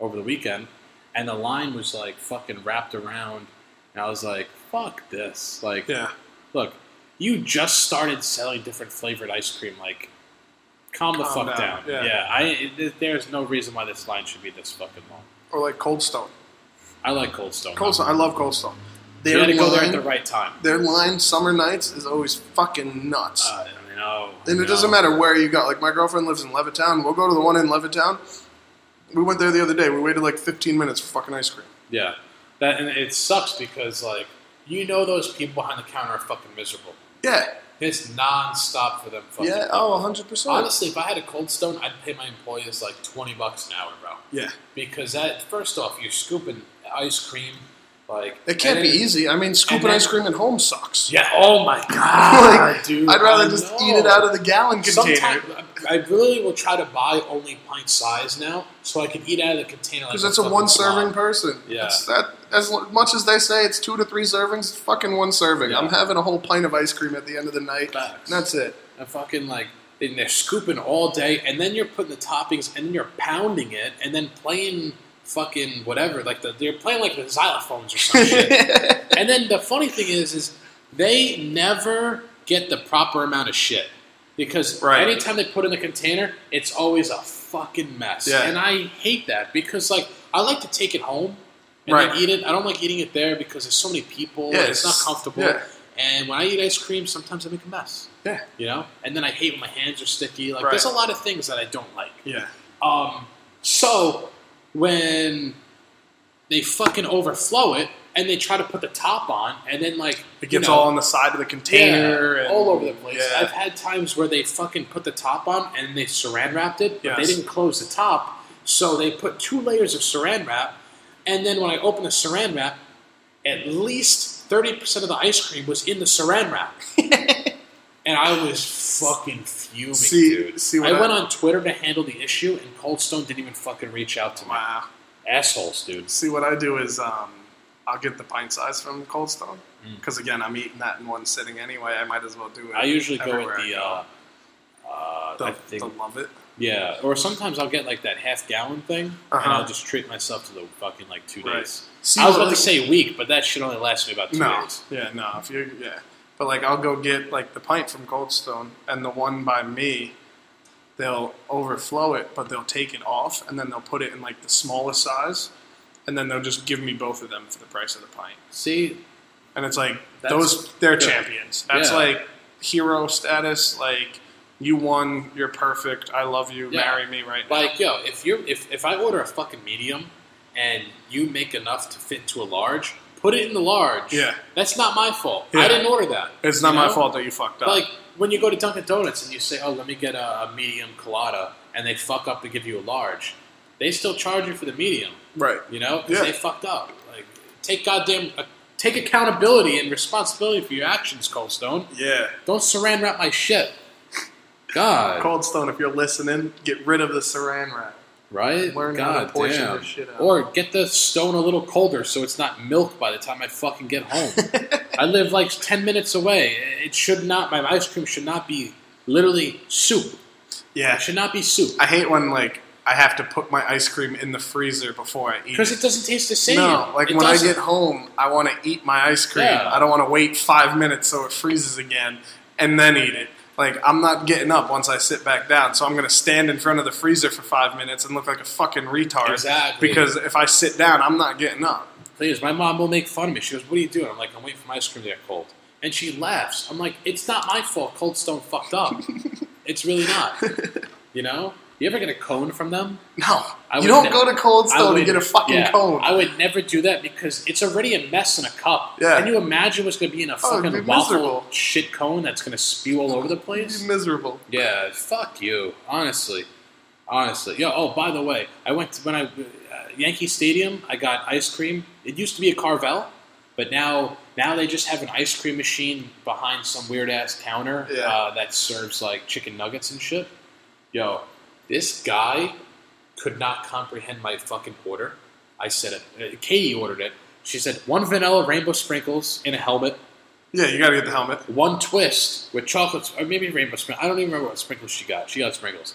over the weekend, and the line was like fucking wrapped around. And I was like, "Fuck this!" Like, Yeah. look, you just started selling different flavored ice cream. Like, calm the fuck down, down. yeah. I it, there's no reason why this line should be this fucking long. Or like Cold Stone. I like Cold Stone. Cold Stone. I love Cold Stone. You Their had to go there at the right time. Their line summer nights is always fucking nuts. Uh, I oh, and it no. doesn't matter where you go. Like my girlfriend lives in Levittown. We'll go to the one in Levittown. We went there the other day. We waited like 15 minutes for fucking ice cream. Yeah, that and it sucks because like you know those people behind the counter are fucking miserable. Yeah. It's nonstop for them. Fucking Yeah. Oh, 100 percent. Honestly, if I had a Cold Stone, I'd pay my employees like twenty bucks an hour, bro. Yeah. Because that first off, you're scooping ice cream, like It can't be then- easy. I mean, scooping then- ice cream at home sucks. Yeah. Oh my *laughs* god, Like, dude. I'd rather just eat it out of the gallon container. I really will try to buy only pint size now, so I can eat out of the container. Because like that's a one serving person. Yeah. It's that as much as they say it's two to three servings, it's fucking one serving. Yeah. I'm having a whole pint of ice cream at the end of the night. That's it. And fucking like, and they're scooping all day, and then you're putting the toppings, and then you're pounding it, and then playing fucking whatever. Like the, they're playing like the xylophones or some shit. *laughs* And then the funny thing is, is they never get the proper amount of shit because Right. anytime they put in the container, it's always a fucking mess. Yeah. And I hate that because like I like to take it home and Right. then eat it. I don't like eating it there because there's so many people. Yeah, and it's not comfortable. yeah. And when I eat ice cream, sometimes I make a mess. Yeah. You know, and then I hate when my hands are sticky. Like Right. there's a lot of things that I don't like. Yeah. Um, so when they fucking overflow it and they try to put the top on, and then like It you gets know, all on the side of the container. yeah, and, all over the place. Yeah. I've had times where they fucking put the top on and they saran wrapped it, but they didn't close the top, so they put two layers of saran wrap, and then when I opened the saran wrap, at least thirty percent of the ice cream was in the saran wrap. *laughs* And I was fucking fuming, See- dude. see what I I- went on Twitter to handle the issue, and Cold Stone didn't even fucking reach out to me. Wow. Assholes, dude. See what I do is um, I'll get the pint size from Cold Stone Mm. because again I'm eating that in one sitting anyway. I might as well do it. I usually go with the, go. uh, uh, the, I think, the love it. yeah, or sometimes I'll get like that half gallon thing, and Uh-huh. I'll just treat myself to the fucking like two Right. days. See I was about to say week, but that should only last me about two No, days. yeah, no. If you yeah, but like I'll go get like the pint from Cold Stone and the one by me. They'll overflow it, but they'll take it off and then they'll put it in like the smallest size, and then they'll just give me both of them for the price of the pint. See, And it's like That's those they're good. champions. That's Yeah. like hero status. Like you won, you're perfect. I love you. Yeah. Marry me right now. like yo, if you if if I order a fucking medium and you make enough to fit into a large, put it in the large. Yeah. that's not my fault. Yeah. I didn't order that. it's not you my fault that you fucked up. Like when you go to Dunkin' Donuts and you say, "Oh, let me get a, a medium colada," and they fuck up to give you a large, they still charge you for the medium. right. You know, 'cause Yeah. they fucked up. Like, take goddamn, uh, take accountability and responsibility for your actions, Cold Stone. Yeah. Don't saran wrap my shit. God, Cold Stone, if you're listening, get rid of the saran wrap. Right? Learn God damn. this shit out. Or get the stone a little colder so it's not milk by the time I fucking get home. *laughs* I live like ten minutes away. It should not. My ice cream should not be literally soup. Yeah. It should not be soup I hate when like I have to put my ice cream in the freezer before I eat it. because it. it doesn't taste the same. No, like It when doesn't. I get home, I want to eat my ice cream. Yeah. I don't want to wait five minutes so it freezes again and then eat it. Like I'm not getting up once I sit back down, so I'm going to stand in front of the freezer for five minutes and look like a fucking retard. Exactly. Because if I sit down, I'm not getting up. thing is, my mom will make fun of me. She goes, "What are you doing?" I'm like, "I'm waiting for my ice cream to get cold," and she laughs. I'm like, "It's not my fault. Cold Stone fucked up. *laughs* it's really not." You know? You ever get a cone from them? No, I you don't ne- go to Cold Stone and get a fucking yeah, cone. I would never do that because it's already a mess in a cup. Yeah. Can you imagine what's going to be in a Oh, fucking waffle miserable. shit cone that's going to spew all over the place? be miserable. Yeah, fuck you. Honestly, honestly. Yo, oh, by the way, I went to, when I uh, Yankee Stadium. I got ice cream. It used to be a Carvel, but now now they just have an ice cream machine behind some weird ass counter Yeah. uh, that serves like chicken nuggets and shit. Yo, this guy could not comprehend my fucking order. I said it. Uh, Katie ordered it. She said one vanilla rainbow sprinkles in a helmet, Yeah, you gotta get the helmet. one twist with chocolates, or maybe rainbow sprinkles. I don't even remember what sprinkles she got. She got sprinkles.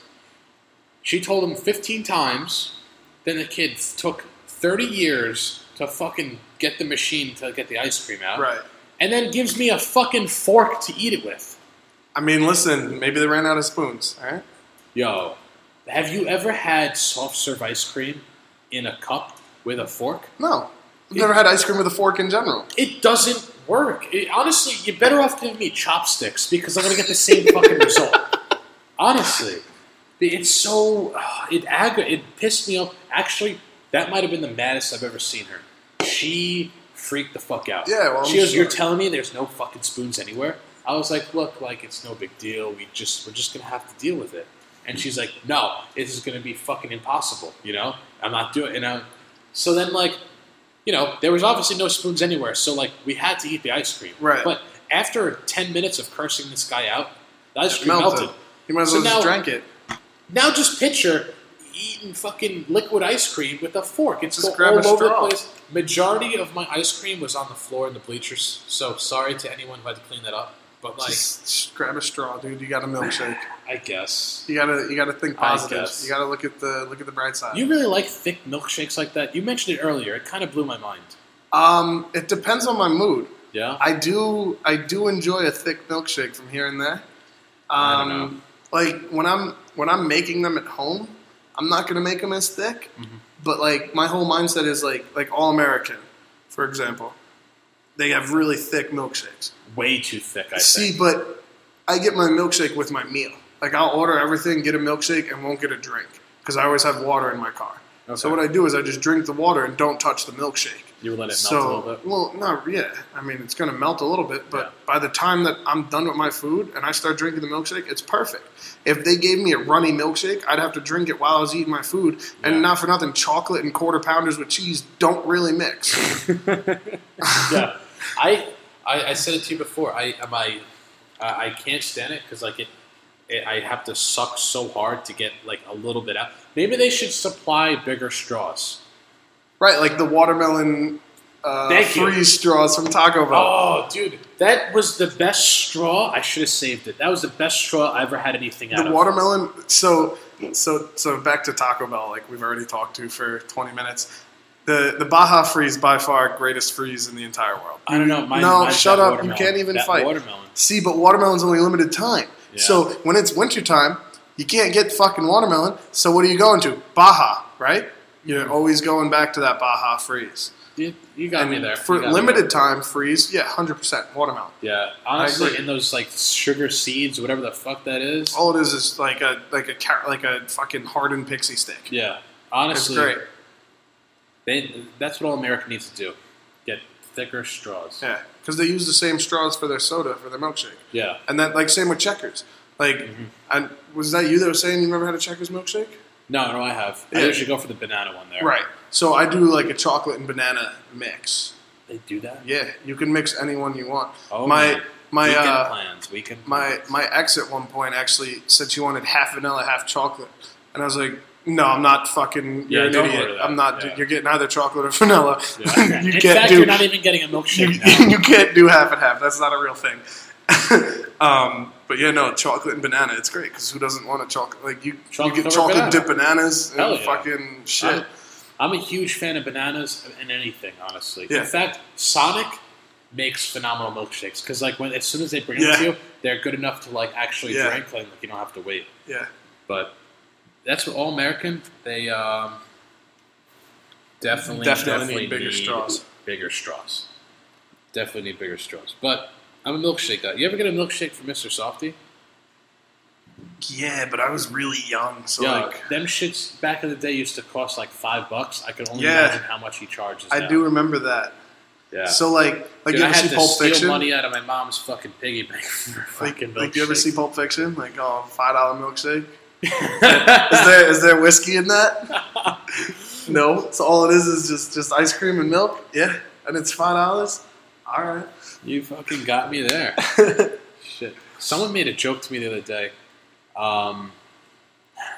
She told him 15 times. Then the kid took 30 years to fucking get the machine to get the ice cream out. Right. And then gives me a fucking fork to eat it with. I mean, listen, maybe they ran out of spoons. All right. Yo, have you ever had soft serve ice cream in a cup with a fork? No, I've never had ice cream with a fork in general. It doesn't work. It- honestly, you're better off giving me chopsticks because I'm gonna get the same *laughs* fucking result. Honestly, it's so it aggra- it pissed me off. Actually, that might have been the maddest I've ever seen her. She freaked the fuck out. Yeah, well, she goes, "You're telling me there's no fucking spoons anywhere?" I was like, "Look, like it's no big deal. We just we're just gonna have to deal with it." And she's like, "No, this is gonna be fucking impossible. You know, I'm not doing." You know, so then like you know, there was obviously no spoons anywhere, so like we had to eat the ice cream. Right. But after ten minutes of cursing this guy out, the ice cream melted. melted. You might as So just now- drank it. Now just picture eating fucking liquid ice cream with a fork. It's Just all over the place. Majority of my ice cream was on the floor in the bleachers. So sorry to anyone who had to clean that up. But like, Just, just grab a straw, dude. You got a milkshake. I guess You gotta, you gotta think positive. You gotta look at the, look at the bright side. you really like thick milkshakes like that. You mentioned it earlier. It kind of blew my mind. um, it depends on my mood. Yeah. I do, I do enjoy a thick milkshake from here and there. Um, like when I'm when I'm making them at home, I'm not gonna make them as thick. Mm-hmm. But like my whole mindset is like like all American, for example, they have really thick milkshakes. Way too thick. I See, think. but I get my milkshake with my meal. Like I'll order everything, get a milkshake, and won't get a drink because I always have water in my car. So what I do is I just drink the water and don't touch the milkshake. You let it melt so, a little bit. well, not yeah. I mean, it's going to melt a little bit, but Yeah. by the time that I'm done with my food and I start drinking the milkshake, it's perfect. If they gave me a runny milkshake, I'd have to drink it while I was eating my food, Yeah. and not for nothing, chocolate and quarter pounders with cheese don't really mix. *laughs* *laughs* yeah, I, I I said it to you before. I am I I I can't stand it because like it, it, I have to suck so hard to get like a little bit out. Maybe they should supply bigger straws. right, like the watermelon uh, freeze straws from Taco Bell. Oh, dude, that was the best straw. I should have saved it. That was the best straw I ever had anything out the of. watermelon. So, so, so back to Taco Bell, like we've already talked to for 20 minutes. The the Baja Freeze by far greatest freeze in the entire world. I don't know. Mine, No, shut up. You can't even That fight. Watermelon. See, but watermelon's only limited time. Yeah. So when it's wintertime, you can't get fucking watermelon. So what are you going to? Baja, right? You're mm-hmm. always going back to that Baja freeze. You, you got me there. For You got me limited time freeze, yeah, hundred percent watermelon. Yeah, honestly, in those like sugar seeds, whatever the fuck that is. All it is is like a like a car- like a fucking hardened pixie stick. Yeah, It's honestly, great. They, that's what all America needs to do. Get thicker straws. Yeah, because they use the same straws for their soda for their milkshake, Yeah. and that like same with Checkers. Like, Mm-hmm. and was that you that was saying you never had a Checkers milkshake? No, no, I have. I Yeah. usually go for the banana one there. Right. So I do like a chocolate and banana mix. They do that? Yeah, you can mix any one you want. Oh, my man. my Weekend uh, plans. Weekend my plans. my ex at one point actually said she wanted half vanilla, half chocolate, and I was like, "No, I'm not fucking. You're Yeah, an idiot. that. I'm not. Yeah. You're getting either chocolate or vanilla. Yeah. *laughs* you In can't fact, do. you're not even getting a you, milkshake now. *laughs* you can't do half and half. That's not a real thing. *laughs* um, but yeah, no, chocolate and banana. It's great because who doesn't want a chocolate? Like you, Chocolate you get chocolate banana. dip bananas and Hell yeah. fucking shit. I'm, I'm a huge fan of bananas and anything, honestly. Yeah. In fact, Sonic makes phenomenal milkshakes because, like, when as soon as they bring Yeah. them to you, they're good enough to like actually Yeah. drink. Like, you don't have to wait. yeah. But that's what all American. They um, definitely Definitely need bigger straws. Bigger straws. Definitely need bigger straws. But I'm a milkshake guy. You ever get a milkshake from Mr. Softee? Yeah, but I was really young, so yeah, like them shits back in the day used to cost like five bucks. I could only Yeah. imagine how much he charges. I now. do remember that. Yeah. So like, like Dude, you ever had see Pulp steal Fiction? money out of my mom's fucking piggy bank *laughs* for Like, fucking like you ever see Pulp Fiction? Like, oh, five dollar milkshake. Is there is there whiskey in that? no. So all it is is just just ice cream and milk. Yeah, and it's five dollars. All right. You fucking got me there. *laughs* Shit. Someone made a joke to me the other day. Um,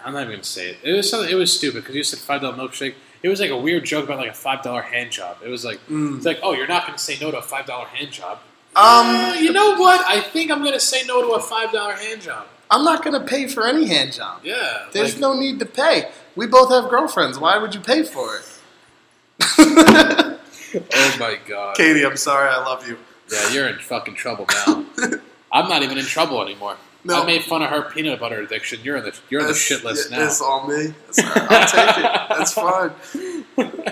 I'm not even gonna say it. It was something. It was stupid because you said five dollar milkshake. It was like a weird joke about like a five dollar hand job. It was like Mm. it's like oh you're not gonna say no to a five dollar hand job. Uh, you know what? I think I'm gonna say no to a five dollar hand job. I'm not going to pay for any hand job. Yeah, There's like- no need to pay. We both have girlfriends. Why would you pay for it? *laughs* Oh my god. Katie, I'm sorry. I love you. Yeah, you're in fucking trouble now. I'm not even in trouble anymore. No. I made fun of her peanut butter addiction. You're in the you're in the shit list now. It's all me. It's. I'll take it. That's fine.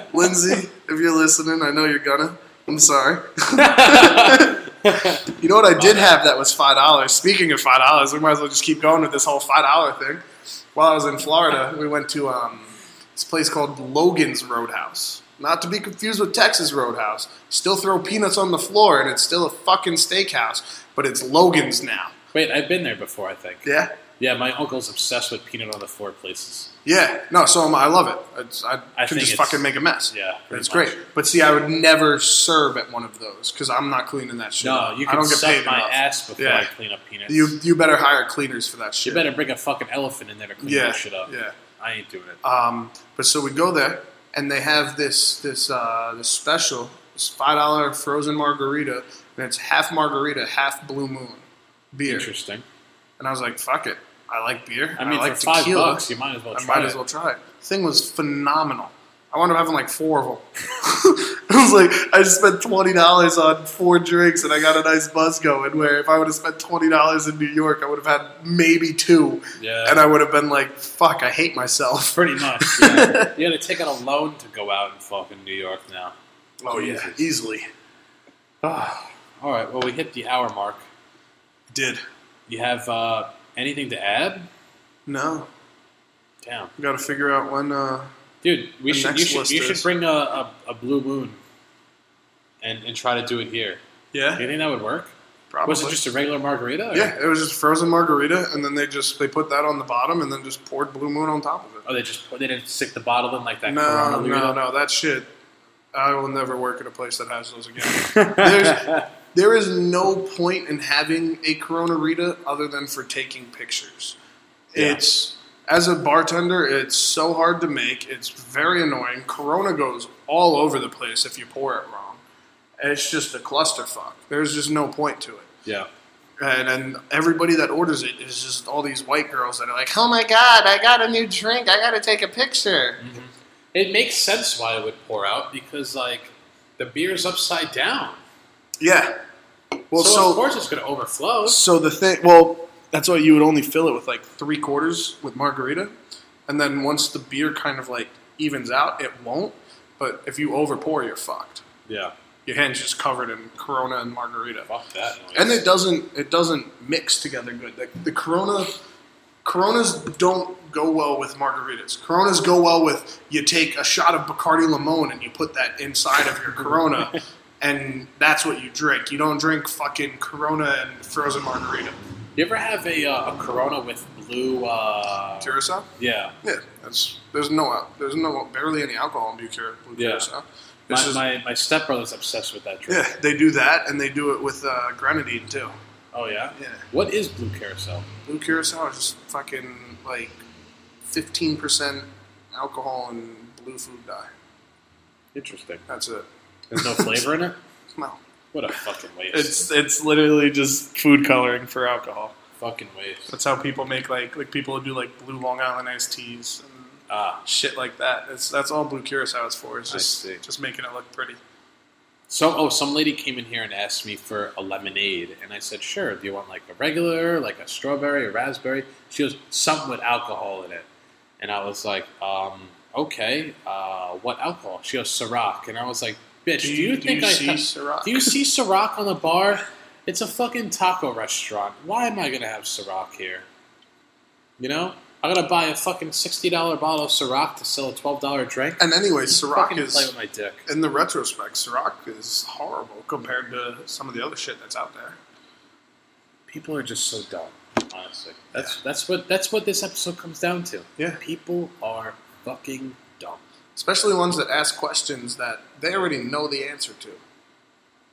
*laughs* Lindsay, if you're listening, I know you're gonna. I'm sorry. *laughs* *laughs* you know what I did have that was five dollars. Speaking of five dollars, we might as well just keep going with this whole five dollar thing. While I was in Florida, we went to um, this place called Logan's Roadhouse. Not to be confused with Texas Roadhouse. Still throw peanuts on the floor, and it's still a fucking steakhouse, but it's Logan's now. Wait, I've been there before. I think. Yeah. Yeah, my uncle's obsessed with peanut on the floor places. Yeah, no, so am I. I love it. It's, I, I can just fucking make a mess. Yeah, it's great. But see, I would never serve at one of those because I'm not cleaning that shit. No, up. you I can don't get suck paid my enough. ass before Yeah. I clean up peanuts. You you better hire cleaners for that shit. You better bring a fucking elephant in there to clean Yeah, that shit up. yeah. I ain't doing it. Um, but so we go there, and they have this this uh, this special, this five dollar frozen margarita, and it's half margarita, half Blue Moon beer. Interesting. And I was like, "Fuck it, I like beer. I mean, like for five tequila. bucks, you might as well I try might it. as well try it. Thing was phenomenal. I wound up having like four of them. *laughs* I was like, I just spent twenty dollars on four drinks, and I got a nice buzz going. Where if I would have spent twenty dollars in New York, I would have had maybe two, Yeah. and I would have been like, "Fuck, I hate myself." Pretty much. *laughs* Yeah. you got to take out a loan to go out and fuck in fucking New York now. Oh yeah, easily Ah. All right. Well, we hit the hour mark. did. You have uh, anything to add? No, Damn, we got to figure out when. Uh, dude. We should. You should. You should bring a, a, a blue moon, and and try to do it here. yeah, Do you think that would work? probably. Was it just a regular margarita? or- yeah, it was just frozen margarita, and then they just they put that on the bottom, and then just poured Blue Moon on top of it. Oh, they just they didn't stick the bottle in like that. No, no, no, that shit. I will never work at a place that has those again. *laughs* There's, no point in having a Corona Rita other than for taking pictures. Yeah. It's as a bartender, it's so hard to make. It's very annoying. Corona goes all over the place if you pour it wrong. It's just a clusterfuck. There's just no point to it. Yeah. And, and everybody that orders it is just all these white girls that are like, "Oh my god, I got a new drink. I got to take a picture." Mm-hmm. It makes sense why it would pour out because like the beer's upside down. Yeah. Well, so, so of course it's going to overflow. So the thing, well, that's why you would only fill it with like three quarters with margarita, and then once the beer kind of like evens out, it won't. But if you over pour, you're fucked. Yeah. Your hand's just covered in Corona and margarita, Fuck that noise. and it doesn't it doesn't mix together good. Like the Corona, Coronas don't go well with margaritas. Coronas go well with you take a shot of Bacardi Limon and you put that inside of your Corona. *laughs* And that's what you drink. You don't drink fucking Corona and frozen margarita. you ever have a, uh, a Corona with blue? Uh, Curacao? yeah. Yeah, that's there's no there's no barely any alcohol in Blue, Cura, Blue Yeah. Curacao. My, is- my, my stepbrother's obsessed with that drink. yeah, they do that and they do it with uh, grenadine too. Oh yeah. Yeah, What is blue carousel? Blue Curacao is just fucking like fifteen percent alcohol and blue food dye. Interesting. That's it. There's no flavor in it. *laughs* No, What a fucking waste. It's it's literally just food coloring for alcohol. fucking waste. That's how people make like like people do like blue Long Island iced teas and Ah. shit like that. It's that's all Blue Curacao is for. It's I just see. just making it look pretty. So, oh, some lady came in here and asked me for a lemonade, and I said, "Sure. Do you want like a regular, like a strawberry, or raspberry?" She goes, "Something with alcohol in it," and I was like, um, "Okay. Uh, what alcohol?" She goes, "Ciroc," and I was like, "Bitch, do you, think you I see have- Ciroc? do you see *laughs* Ciroc on the bar? It's a fucking taco restaurant. Why am I gonna have Ciroc here? You know, I gotta buy a fucking sixty dollar bottle of Ciroc to sell a twelve dollar drink. And anyway, Ciroc is play with my dick. in the retrospect, Ciroc is horrible compared to some of the other shit that's out there. People are just so dumb. Honestly, that's that's what that's what this episode comes down to. Yeah. people are fucking. Especially ones that ask questions that they already know the answer to,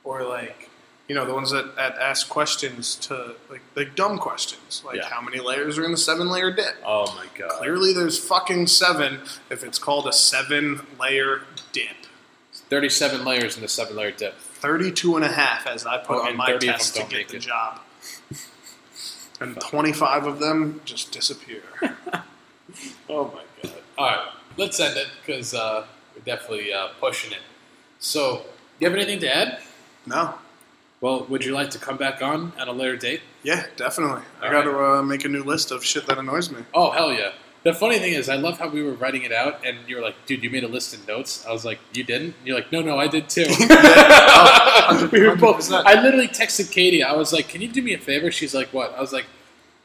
or like you know the ones that, that ask questions to like like dumb questions like Yeah. how many layers are in the seven layer dip. Oh my god! Clearly, there's fucking seven if it's called a seven layer dip. 37 layers in the seven layer dip. 32 and a half as I put Oh, on my test to get the it. job. *laughs* And 25 of them just disappear. *laughs* Oh my god! All right, let's end it because uh, we're definitely uh, pushing it. So, do you have anything to add? no. Well, would you like to come back on at a later date? Yeah, definitely. I All got to uh, make a new list of shit that annoys me. Oh hell yeah! The funny thing is, I love how we were writing it out, and you were like, "Dude, you made a list of notes." I was like, "You didn't?" And you're like, "No, no, I did too." *laughs* *laughs* we were both. I literally texted Katie. I was like, "Can you do me a favor?" She's like, "What?" I was like,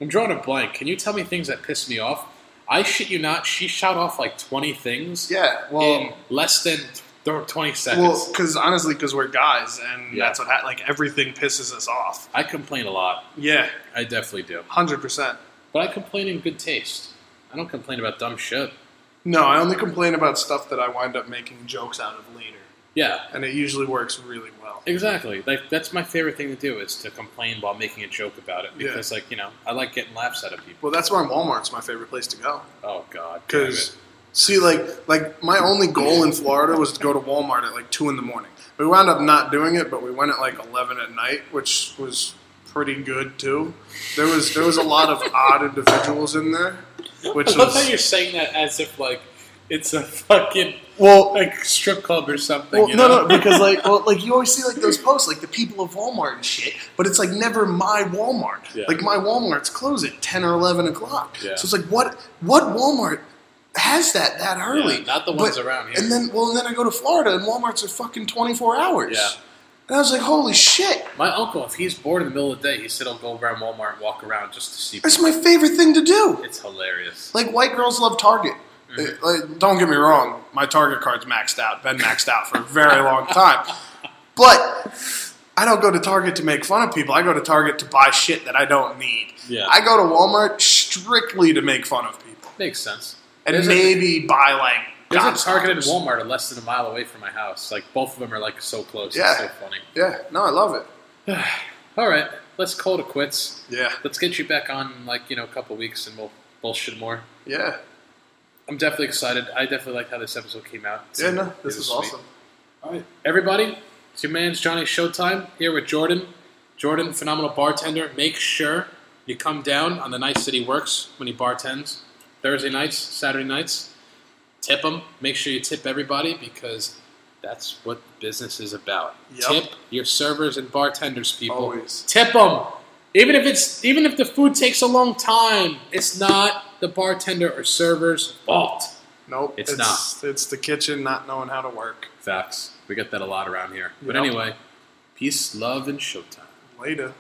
"I'm drawing a blank. Can you tell me things that piss me off?" I shit you not. She shot off like 20 things Yeah, well, in less than 20 seconds. well, because honestly, because we're guys, and Yeah. that's what ha- like everything pisses us off. I complain a lot. Yeah, I definitely do. hundred percent. But I complain in good taste. I don't complain about dumb shit. No, I only complain about stuff that I wind up making jokes out of later, Yeah, and it usually works really well. exactly. Like that's my favorite thing to do is to complain while making a joke about it Yeah. because, like, you know, I like getting laughs out of people. Well, that's why Walmart's my favorite place to go. Oh God, Because see, like, like my only goal in Florida was to go to Walmart at like two in the morning. We wound up not doing it, but we went at like eleven at night, which was pretty good too. There was there was a lot of odd *laughs* individuals in there, which I love how you're saying that as if like it's a fucking well. like strip club or something. Well, you no, know? no, because like, *laughs* well, like you always see like those posts, like the people of Walmart and shit, but it's like never my Walmart. Yeah. Like my Walmart's close at ten or eleven o'clock. Yeah. So it's like, what, what Walmart has that that early? Yeah, not the ones around here. And then, well, and then I go to Florida, and Walmart's are fucking twenty four hours. Yeah. And I was like, holy shit, My uncle, if he's bored in the middle of the day, he said he'll go around Walmart and walk around just to see. that's people. my favorite thing to do. It's hilarious. Like white girls love Target. Mm-hmm. Uh, like, don't get me wrong, my Target card's maxed out. Been maxed out for a very long time. But I don't go to Target to make fun of people. I go to Target to buy shit that I don't need. Yeah. I go to Walmart strictly to make fun of people Makes sense. and There's a- maybe buy like. There's God a Target and Walmart are less than a mile away from my house. Like both of them are like so close. Yeah. It's so funny. Yeah, no, I love it. *sighs* All right, let's call it a quits. Yeah, Let's get you back on like you know a couple weeks and we'll bullshit more. yeah, I'm definitely excited. I definitely like how this episode came out. yeah. No, this was is awesome. All right, everybody, it's your man's Johnny Showtime here with Jordan. Jordan, phenomenal bartender. Make sure you come down on the nights that he works when he bartends. Thursday nights, Saturday nights. Tip him. Make sure you tip everybody because that's what business is about. Yep. Tip your servers and bartenders, people. Always. Tip them. Even if it's even if the food takes a long time, it's not the bartender or server's fault. Nope, It's it's It's the kitchen not knowing how to work. Facts. We get that a lot around here. But Yep. anyway, peace, love, and showtime. Later.